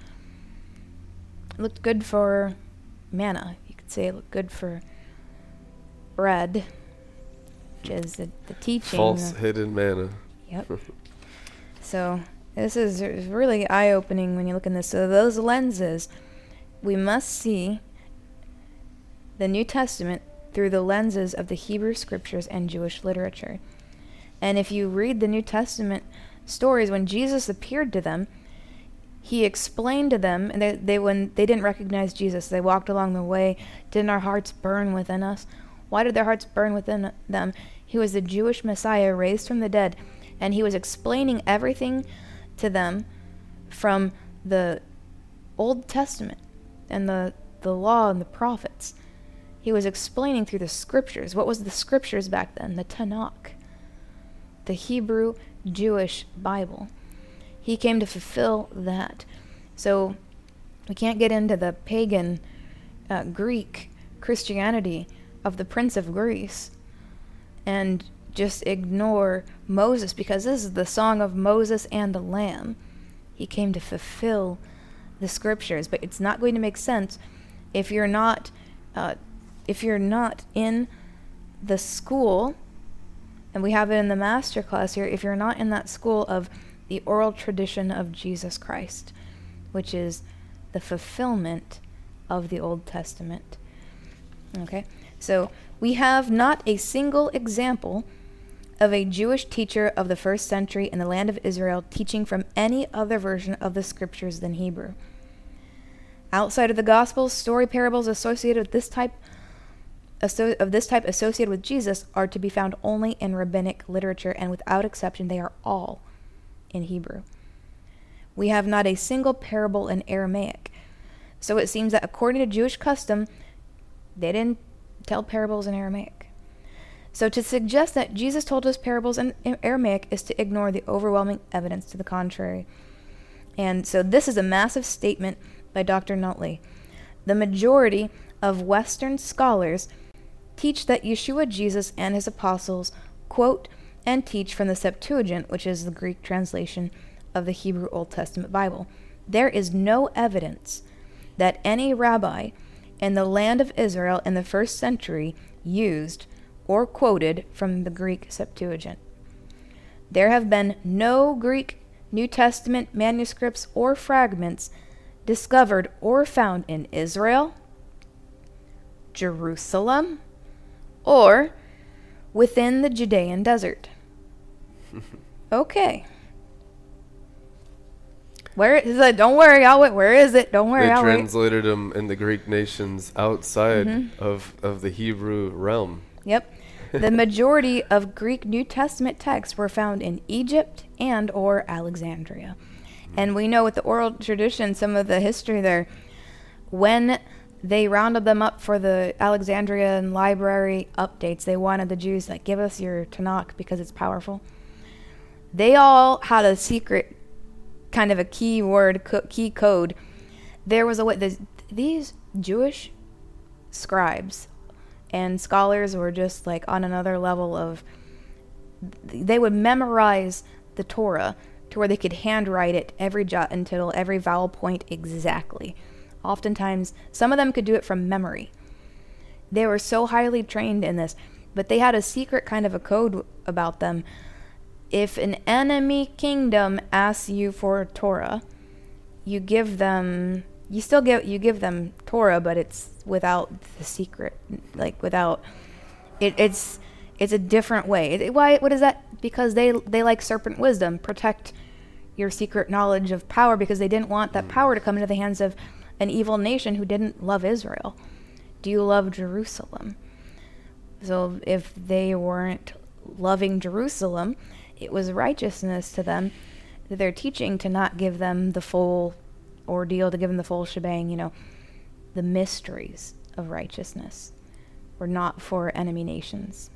It looked good for manna. You could say it looked good for bread, is the, the teaching. False hidden manna. Yep. so this is really eye opening when you look in this. So, those lenses, we must see the New Testament through the lenses of the Hebrew scriptures and Jewish literature. And if you read the New Testament stories, when Jesus appeared to them, he explained to them, and they, they when they didn't recognize Jesus, they walked along the way. Didn't our hearts burn within us? Why did their hearts burn within them? He was the Jewish Messiah raised from the dead, and he was explaining everything to them from the Old Testament and the, the law and the prophets. He was explaining through the scriptures. What was the scriptures back then? The Tanakh, the Hebrew Jewish Bible. He came to fulfill that. So we can't get into the pagan uh, Greek Christianity of the Prince of Greece and just ignore Moses because this is the song of Moses and the Lamb. He came to fulfill the scriptures, but it's not going to make sense if you're not uh, if you're not in the school, and we have it in the master class here. If you're not in that school of the oral tradition of Jesus Christ, which is the fulfillment of the Old Testament. Okay, so we have not a single example of a Jewish teacher of the first century in the land of Israel teaching from any other version of the scriptures than Hebrew. Outside of the Gospels, story parables associated with this type of this type associated with Jesus are to be found only in rabbinic literature, and without exception, they are all in Hebrew. We have not a single parable in Aramaic. So it seems that according to Jewish custom, they didn't tell parables in Aramaic. So to suggest that Jesus told us parables in Aramaic is to ignore the overwhelming evidence to the contrary. And so this is a massive statement by Dr. Notley. The majority of Western scholars teach that Yeshua, Jesus, and his apostles quote and teach from the Septuagint, which is the Greek translation of the Hebrew Old Testament Bible. There is no evidence that any rabbi in the land of Israel in the first century used or quoted from the Greek Septuagint. There have been no Greek New Testament manuscripts or fragments discovered or found in Israel, Jerusalem, or within the Judean desert. okay. Where is it? Don't worry, I'll wait. Where is it? Don't worry, they I'll translated them in the Greek nations outside mm-hmm. of, of the Hebrew realm. Yep. the majority of Greek New Testament texts were found in Egypt and or Alexandria. And we know with the oral tradition some of the history there when they rounded them up for the Alexandrian library updates. They wanted the Jews like give us your Tanakh because it's powerful. they all had a secret kind of a key word, key code. There was a way, the, these Jewish scribes and scholars were just like on another level of, they would memorize the Torah to where they could handwrite it every jot and tittle, every vowel point exactly. Oftentimes, some of them could do it from memory. They were so highly trained in this, but they had a secret kind of a code about them. If an enemy kingdom asks you for Torah, you give them you still give you give them Torah, but it's without the secret, like without it. It's it's a different way. It, why? What is that? Because they they like serpent wisdom, protect your secret knowledge of power, because they didn't want that mm. power to come into the hands of an evil nation who didn't love Israel. Do you love Jerusalem? So if they weren't loving Jerusalem, it was righteousness to them that they're teaching to not give them the full ordeal, to give them the full shebang, you know, the mysteries of righteousness were not for enemy nations.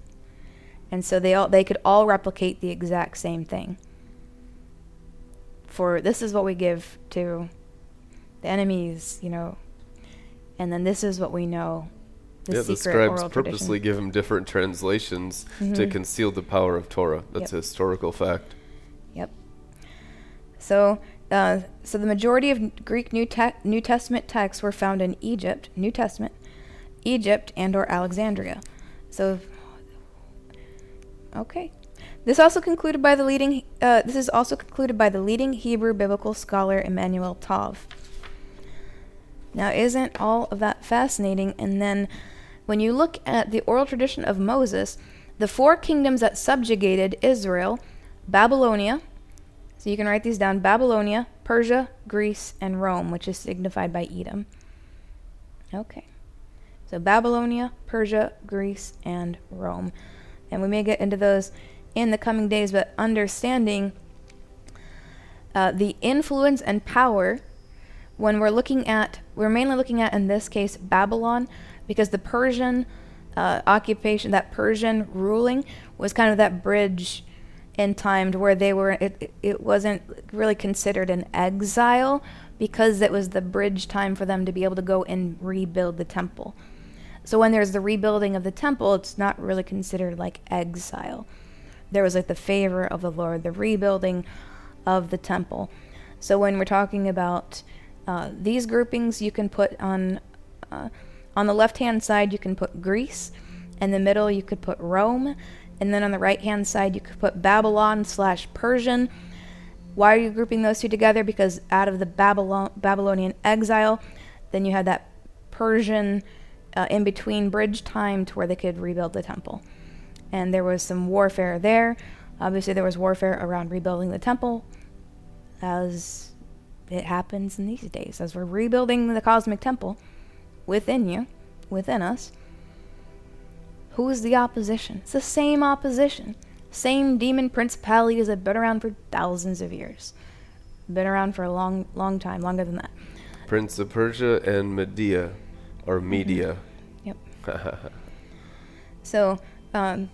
And so they all they could all replicate the exact same thing. For this is what we give to the enemies, you know, and then this is what we know. The yeah, the scribes purposely tradition. give them different translations mm-hmm. to conceal the power of Torah. That's yep. a historical fact. Yep. So, uh, so the majority of Greek New, Te- New Testament texts were found in Egypt, New Testament, Egypt, and or Alexandria. So, okay. This also concluded by the leading. Uh, this is also concluded by the leading Hebrew biblical scholar Emanuel Tov. Now, isn't all of that fascinating? And then, when you look at the oral tradition of Moses, the four kingdoms that subjugated Israel Babylonia, so you can write these down Babylonia, Persia, Greece, and Rome, which is signified by Edom. Okay. So Babylonia, Persia, Greece, and Rome. And we may get into those in the coming days, but understanding uh, the influence and power when we're looking at, we're mainly looking at in this case Babylon, because the Persian uh, occupation, that Persian ruling, was kind of that bridge in time to where they were, it, it wasn't really considered an exile because it was the bridge time for them to be able to go and rebuild the temple. So when there's the rebuilding of the temple, it's not really considered like exile. There was like the favor of the Lord, the rebuilding of the temple. So when we're talking about uh, these groupings you can put on uh, on the left hand side you can put Greece, in the middle you could put Rome, and then on the right hand side you could put Babylon slash Persian. Why are you grouping those two together? Because out of the Babylon Babylonian exile, then you had that Persian uh, in between bridge time to where they could rebuild the temple, and there was some warfare there. Obviously, there was warfare around rebuilding the temple, as it happens in these days as we're rebuilding the cosmic temple within you, within us. Who is the opposition? It's the same opposition. Same demon principalities that have been around for thousands of years. Been around for a long, long time, longer than that. Prince of Persia and Media, or mm-hmm. Media. Mm-hmm. Yep. so, um,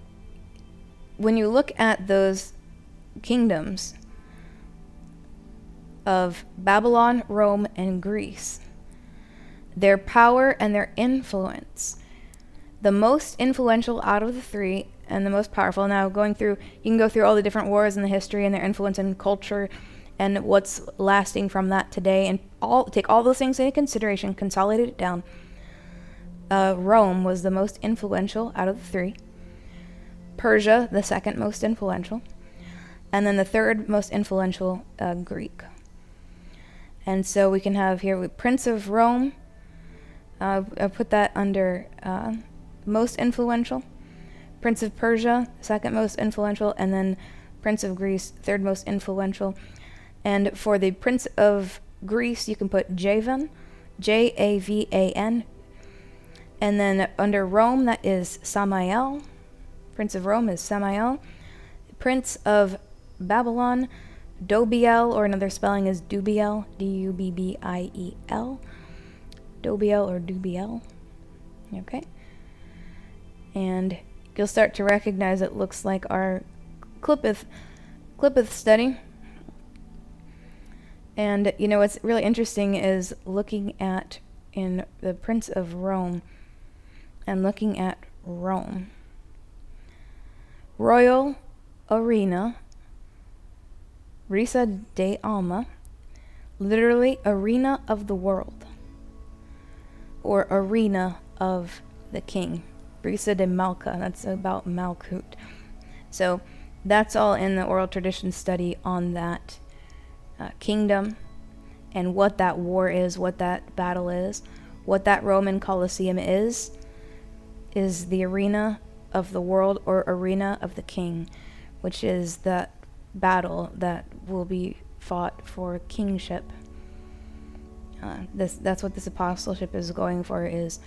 when you look at those kingdoms, of Babylon, Rome, and Greece. Their power and their influence. The most influential out of the three and the most powerful. Now, going through, you can go through all the different wars and the history and their influence and culture and what's lasting from that today and all take all those things into consideration, consolidate it down. Uh, Rome was the most influential out of the three. Persia, the second most influential. And then the third most influential, uh, Greek. And so we can have here Prince of Rome. Uh, I put that under uh, most influential. Prince of Persia, second most influential, and then Prince of Greece, third most influential. And for the Prince of Greece, you can put Javan, J A V A N. And then under Rome, that is Samael. Prince of Rome is Samael. Prince of Babylon, Dobiel, or another spelling is Dubiel, D U B B I E L. Dobiel or Dubiel. Okay. And you'll start to recognize it looks like our Qliphoth Qliphoth study. And you know what's really interesting is looking at in the Prince of Rome and looking at Rome. Royal Arena, Risa de Alma, literally arena of the world, or arena of the king. Risa de Malka, that's about Malkut. So that's all in the oral tradition study on that uh, kingdom and what that war is, what that battle is, what that Roman Colosseum is, is the arena of the world or arena of the king, which is that battle that will be fought for kingship. Uh, this that's what this apostleship is going for is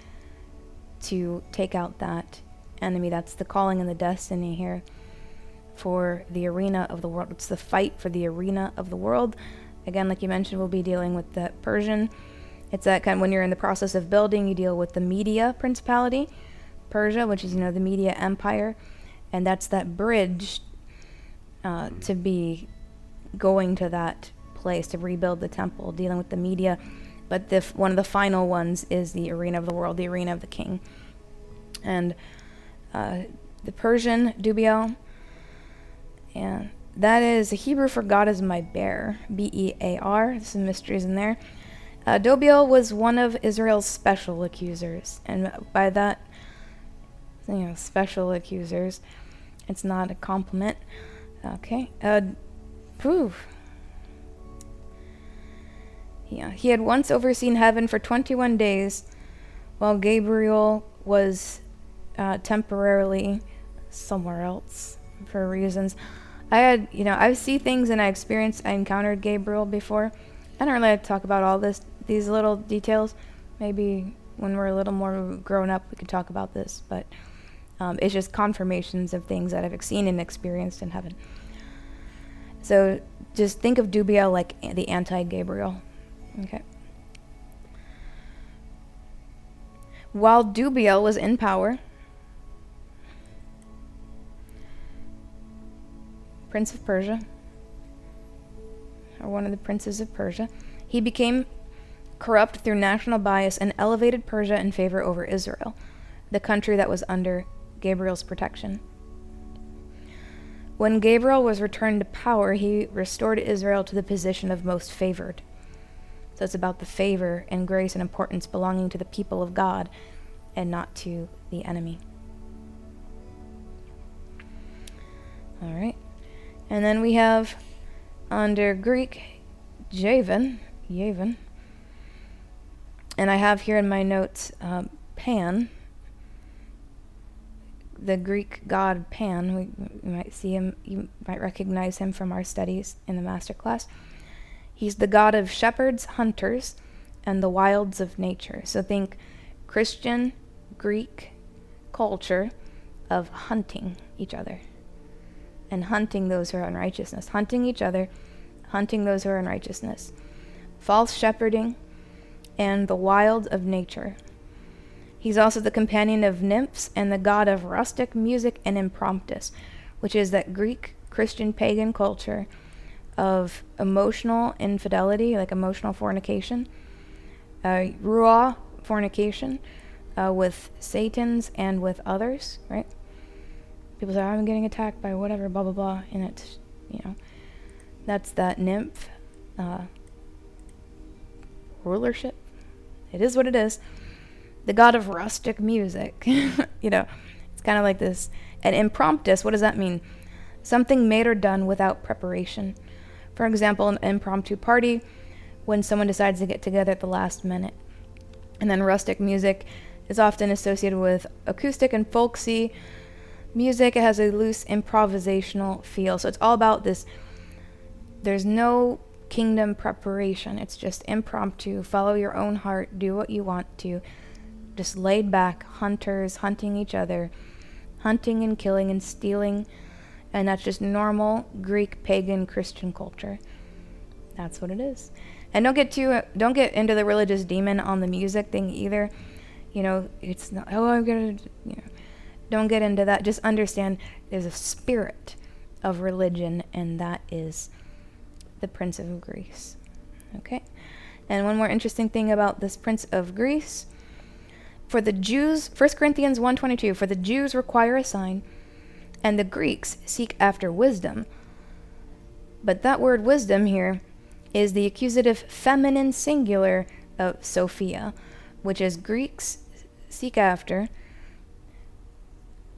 to take out that enemy. That's the calling and the destiny here for the arena of the world. It's the fight for the arena of the world. Again, like you mentioned, we'll be dealing with the Persian. It's that kind of when you're in the process of building, you deal with the Media principality, Persia, which is you know the Media Empire, and that's that bridge uh, to be going to that place to rebuild the temple, dealing with the Media. But the, one of the final ones is the arena of the world, the arena of the king, and uh, the Persian Dubiel and that is the Hebrew for God is my bear. B E A R. Some mysteries in there. Uh, was one of Israel's special accusers, and by that, you know, special accusers, it's not a compliment. Okay. Uh, proof. Yeah, he had once overseen heaven for 21 days, while Gabriel was uh, temporarily somewhere else for reasons. I had, you know, I see things and I experienced, I encountered Gabriel before. I don't really talk about all this, these little details. Maybe when we're a little more grown up, we could talk about this. But um, it's just confirmations of things that I've seen and experienced in heaven. So just think of Dubiel like the anti Gabriel. Okay. While Dubiel was in power, Prince of Persia, or one of the princes of Persia, he became corrupt through national bias and elevated Persia in favor over Israel, the country that was under Gabriel's protection. When Gabriel was returned to power, he restored Israel to the position of most favored. So it's about the favor and grace and importance belonging to the people of God and not to the enemy. All right. And then we have under Greek, Javan, Yavin. And I have here in my notes um, Pan, the Greek god Pan. We, we might see him, you might recognize him from our studies in the master class. He's the god of shepherds, hunters, and the wilds of nature. So think Christian, Greek culture of hunting each other and hunting those who are unrighteousness, hunting each other, hunting those who are unrighteousness, false shepherding, and the wild of nature. He's also the companion of nymphs and the god of rustic music and impromptus, which is that Greek Christian pagan culture of emotional infidelity, like emotional fornication, uh, ruah fornication uh, with Satans and with others, right? people say, I'm getting attacked by whatever, blah, blah, blah. And it's, you know, that's that nymph uh, rulership. It is what it is. The god of rustic music. you know, it's kind of like this. And impromptus, what does that mean? Something made or done without preparation. For example, an impromptu party when someone decides to get together at the last minute. And then rustic music is often associated with acoustic and folksy music. It has a loose improvisational feel. So it's all about this there's no kingdom preparation. It's just impromptu. Follow your own heart. Do what you want to. Just laid back hunters hunting each other hunting and killing and stealing and that's just normal greek pagan christian culture that's what it is and don't get too don't get into the religious demon on the music thing either you know it's not oh i'm gonna you know don't get into that. Just understand there's a spirit of religion, and that is the Prince of Greece. Okay? And one more interesting thing about this Prince of Greece for the Jews, 1 Corinthians 1:22, for the Jews require a sign and the Greeks seek after wisdom. But that word wisdom here is the accusative feminine singular of Sophia, which is Greeks seek after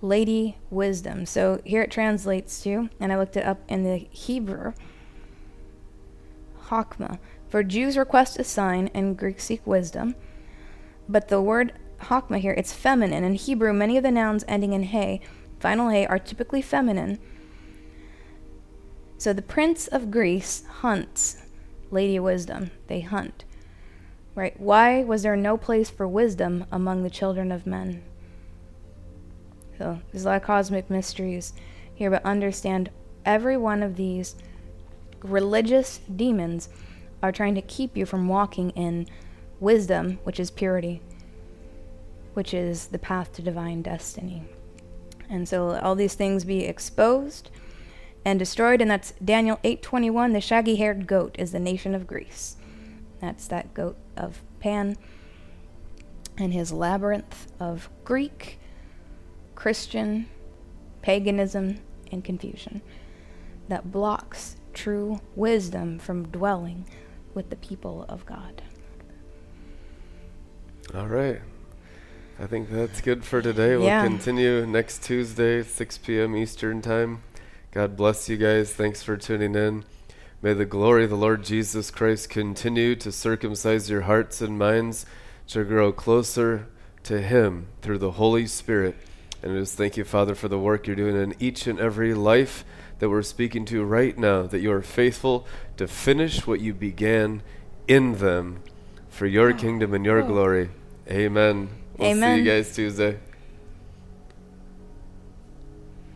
lady wisdom. So here it translates to, and I looked it up in the Hebrew, Hakma. For Jews request a sign and Greeks seek wisdom. But the word Hakma here, it's feminine. In Hebrew, many of the nouns ending in hey, final hey, are typically feminine. So the prince of Greece hunts Lady Wisdom. They hunt. Right? Why was there no place for wisdom among the children of men? So there's a lot of cosmic mysteries here, but understand every one of these religious demons are trying to keep you from walking in wisdom, which is purity, which is the path to divine destiny. And so all these things be exposed and destroyed and that's Daniel 8:21 the shaggy-haired goat is the nation of Greece. That's that goat of Pan and his labyrinth of Greek, Christian, paganism and confusion that blocks true wisdom from dwelling with the people of God. All right. I think that's good for today. We'll Yeah. continue next Tuesday, 6 p.m. Eastern Time. God bless you guys. Thanks for tuning in. May the glory of the Lord Jesus Christ continue to circumcise your hearts and minds to grow closer to Him through the Holy Spirit. And just thank you, Father, for the work you're doing in each and every life that we're speaking to right now, that you are faithful to finish what you began in them for your kingdom and your Oh. glory. Amen. We'll see Amen. you guys Tuesday.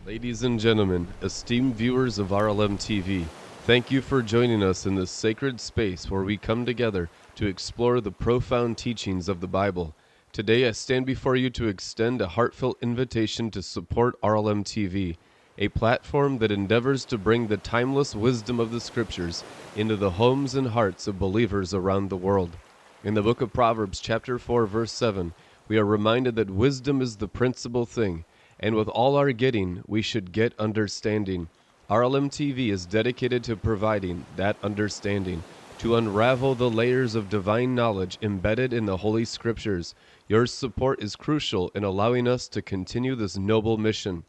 Ladies and gentlemen, esteemed viewers of RLM TV, thank you for joining us in this sacred space where we come together to explore the profound teachings of the Bible. Today I stand before you to extend a heartfelt invitation to support RLM TV, a platform that endeavors to bring the timeless wisdom of the Scriptures into the homes and hearts of believers around the world. In the book of Proverbs, chapter 4, verse 7, we are reminded that wisdom is the principal thing, and with all our getting, we should get understanding. RLM TV is dedicated to providing that understanding, to unravel the layers of divine knowledge embedded in the Holy Scriptures. Your support is crucial in allowing us to continue this noble mission.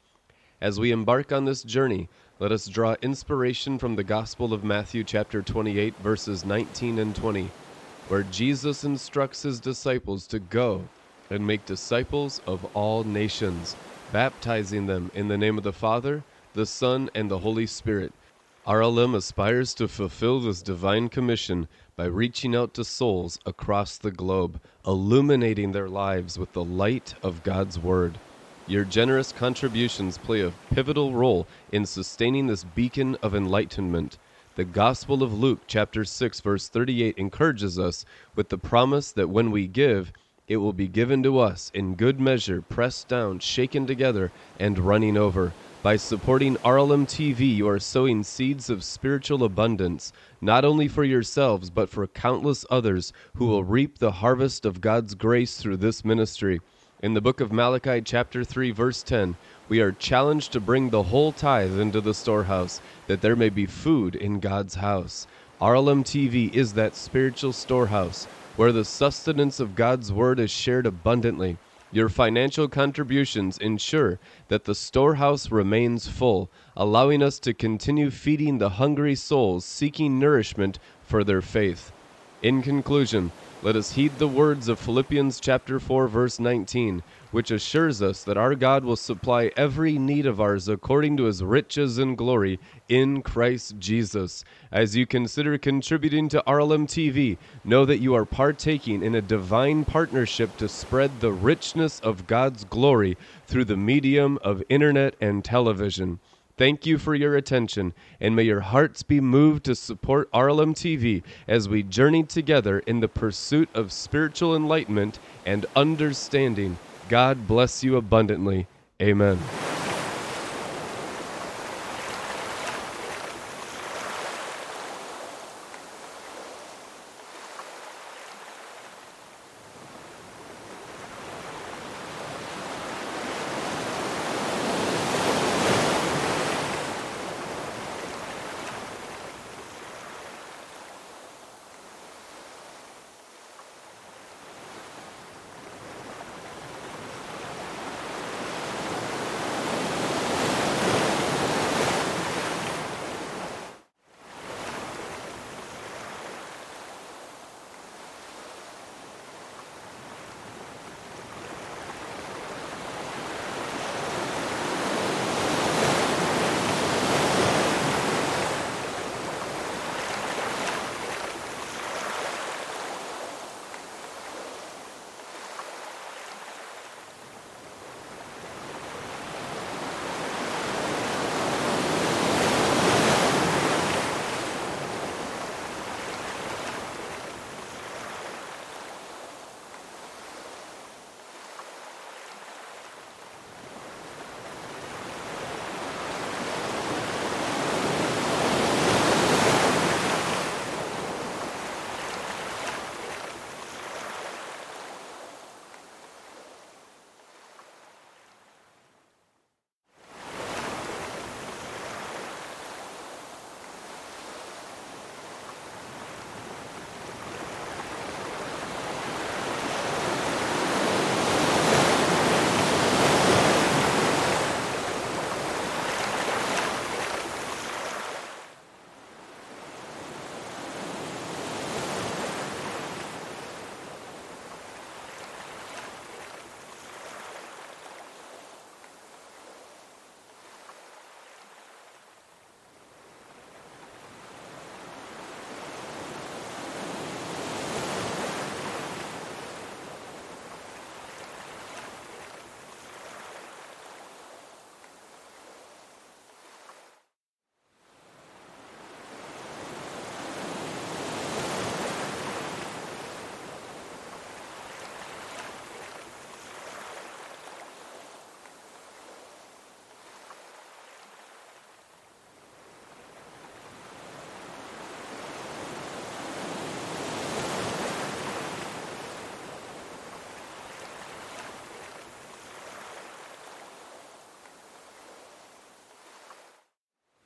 As we embark on this journey, let us draw inspiration from the Gospel of Matthew, chapter 28, verses 19 and 20, where Jesus instructs his disciples to go and make disciples of all nations, baptizing them in the name of the Father, the Son, and the Holy Spirit. RLM aspires to fulfill this divine commission by reaching out to souls across the globe, illuminating their lives with the light of God's Word. Your generous contributions play a pivotal role in sustaining this beacon of enlightenment. The Gospel of Luke, chapter 6, verse 38, encourages us with the promise that when we give, it will be given to us in good measure, pressed down, shaken together, and running over. By supporting RLM TV, you are sowing seeds of spiritual abundance, not only for yourselves, but for countless others who will reap the harvest of God's grace through this ministry. In the book of Malachi, chapter 3, verse 10, we are challenged to bring the whole tithe into the storehouse, that there may be food in God's house. RLM TV is that spiritual storehouse where the sustenance of God's word is shared abundantly. Your financial contributions ensure that the storehouse remains full, allowing us to continue feeding the hungry souls seeking nourishment for their faith. In conclusion, let us heed the words of Philippians chapter 4 verse 19, which assures us that our God will supply every need of ours according to his riches and glory in Christ Jesus. As you consider contributing to RLM TV, know that you are partaking in a divine partnership to spread the richness of God's glory through the medium of internet and television. Thank you for your attention, and may your hearts be moved to support RLM TV as we journey together in the pursuit of spiritual enlightenment and understanding. God bless you abundantly. Amen.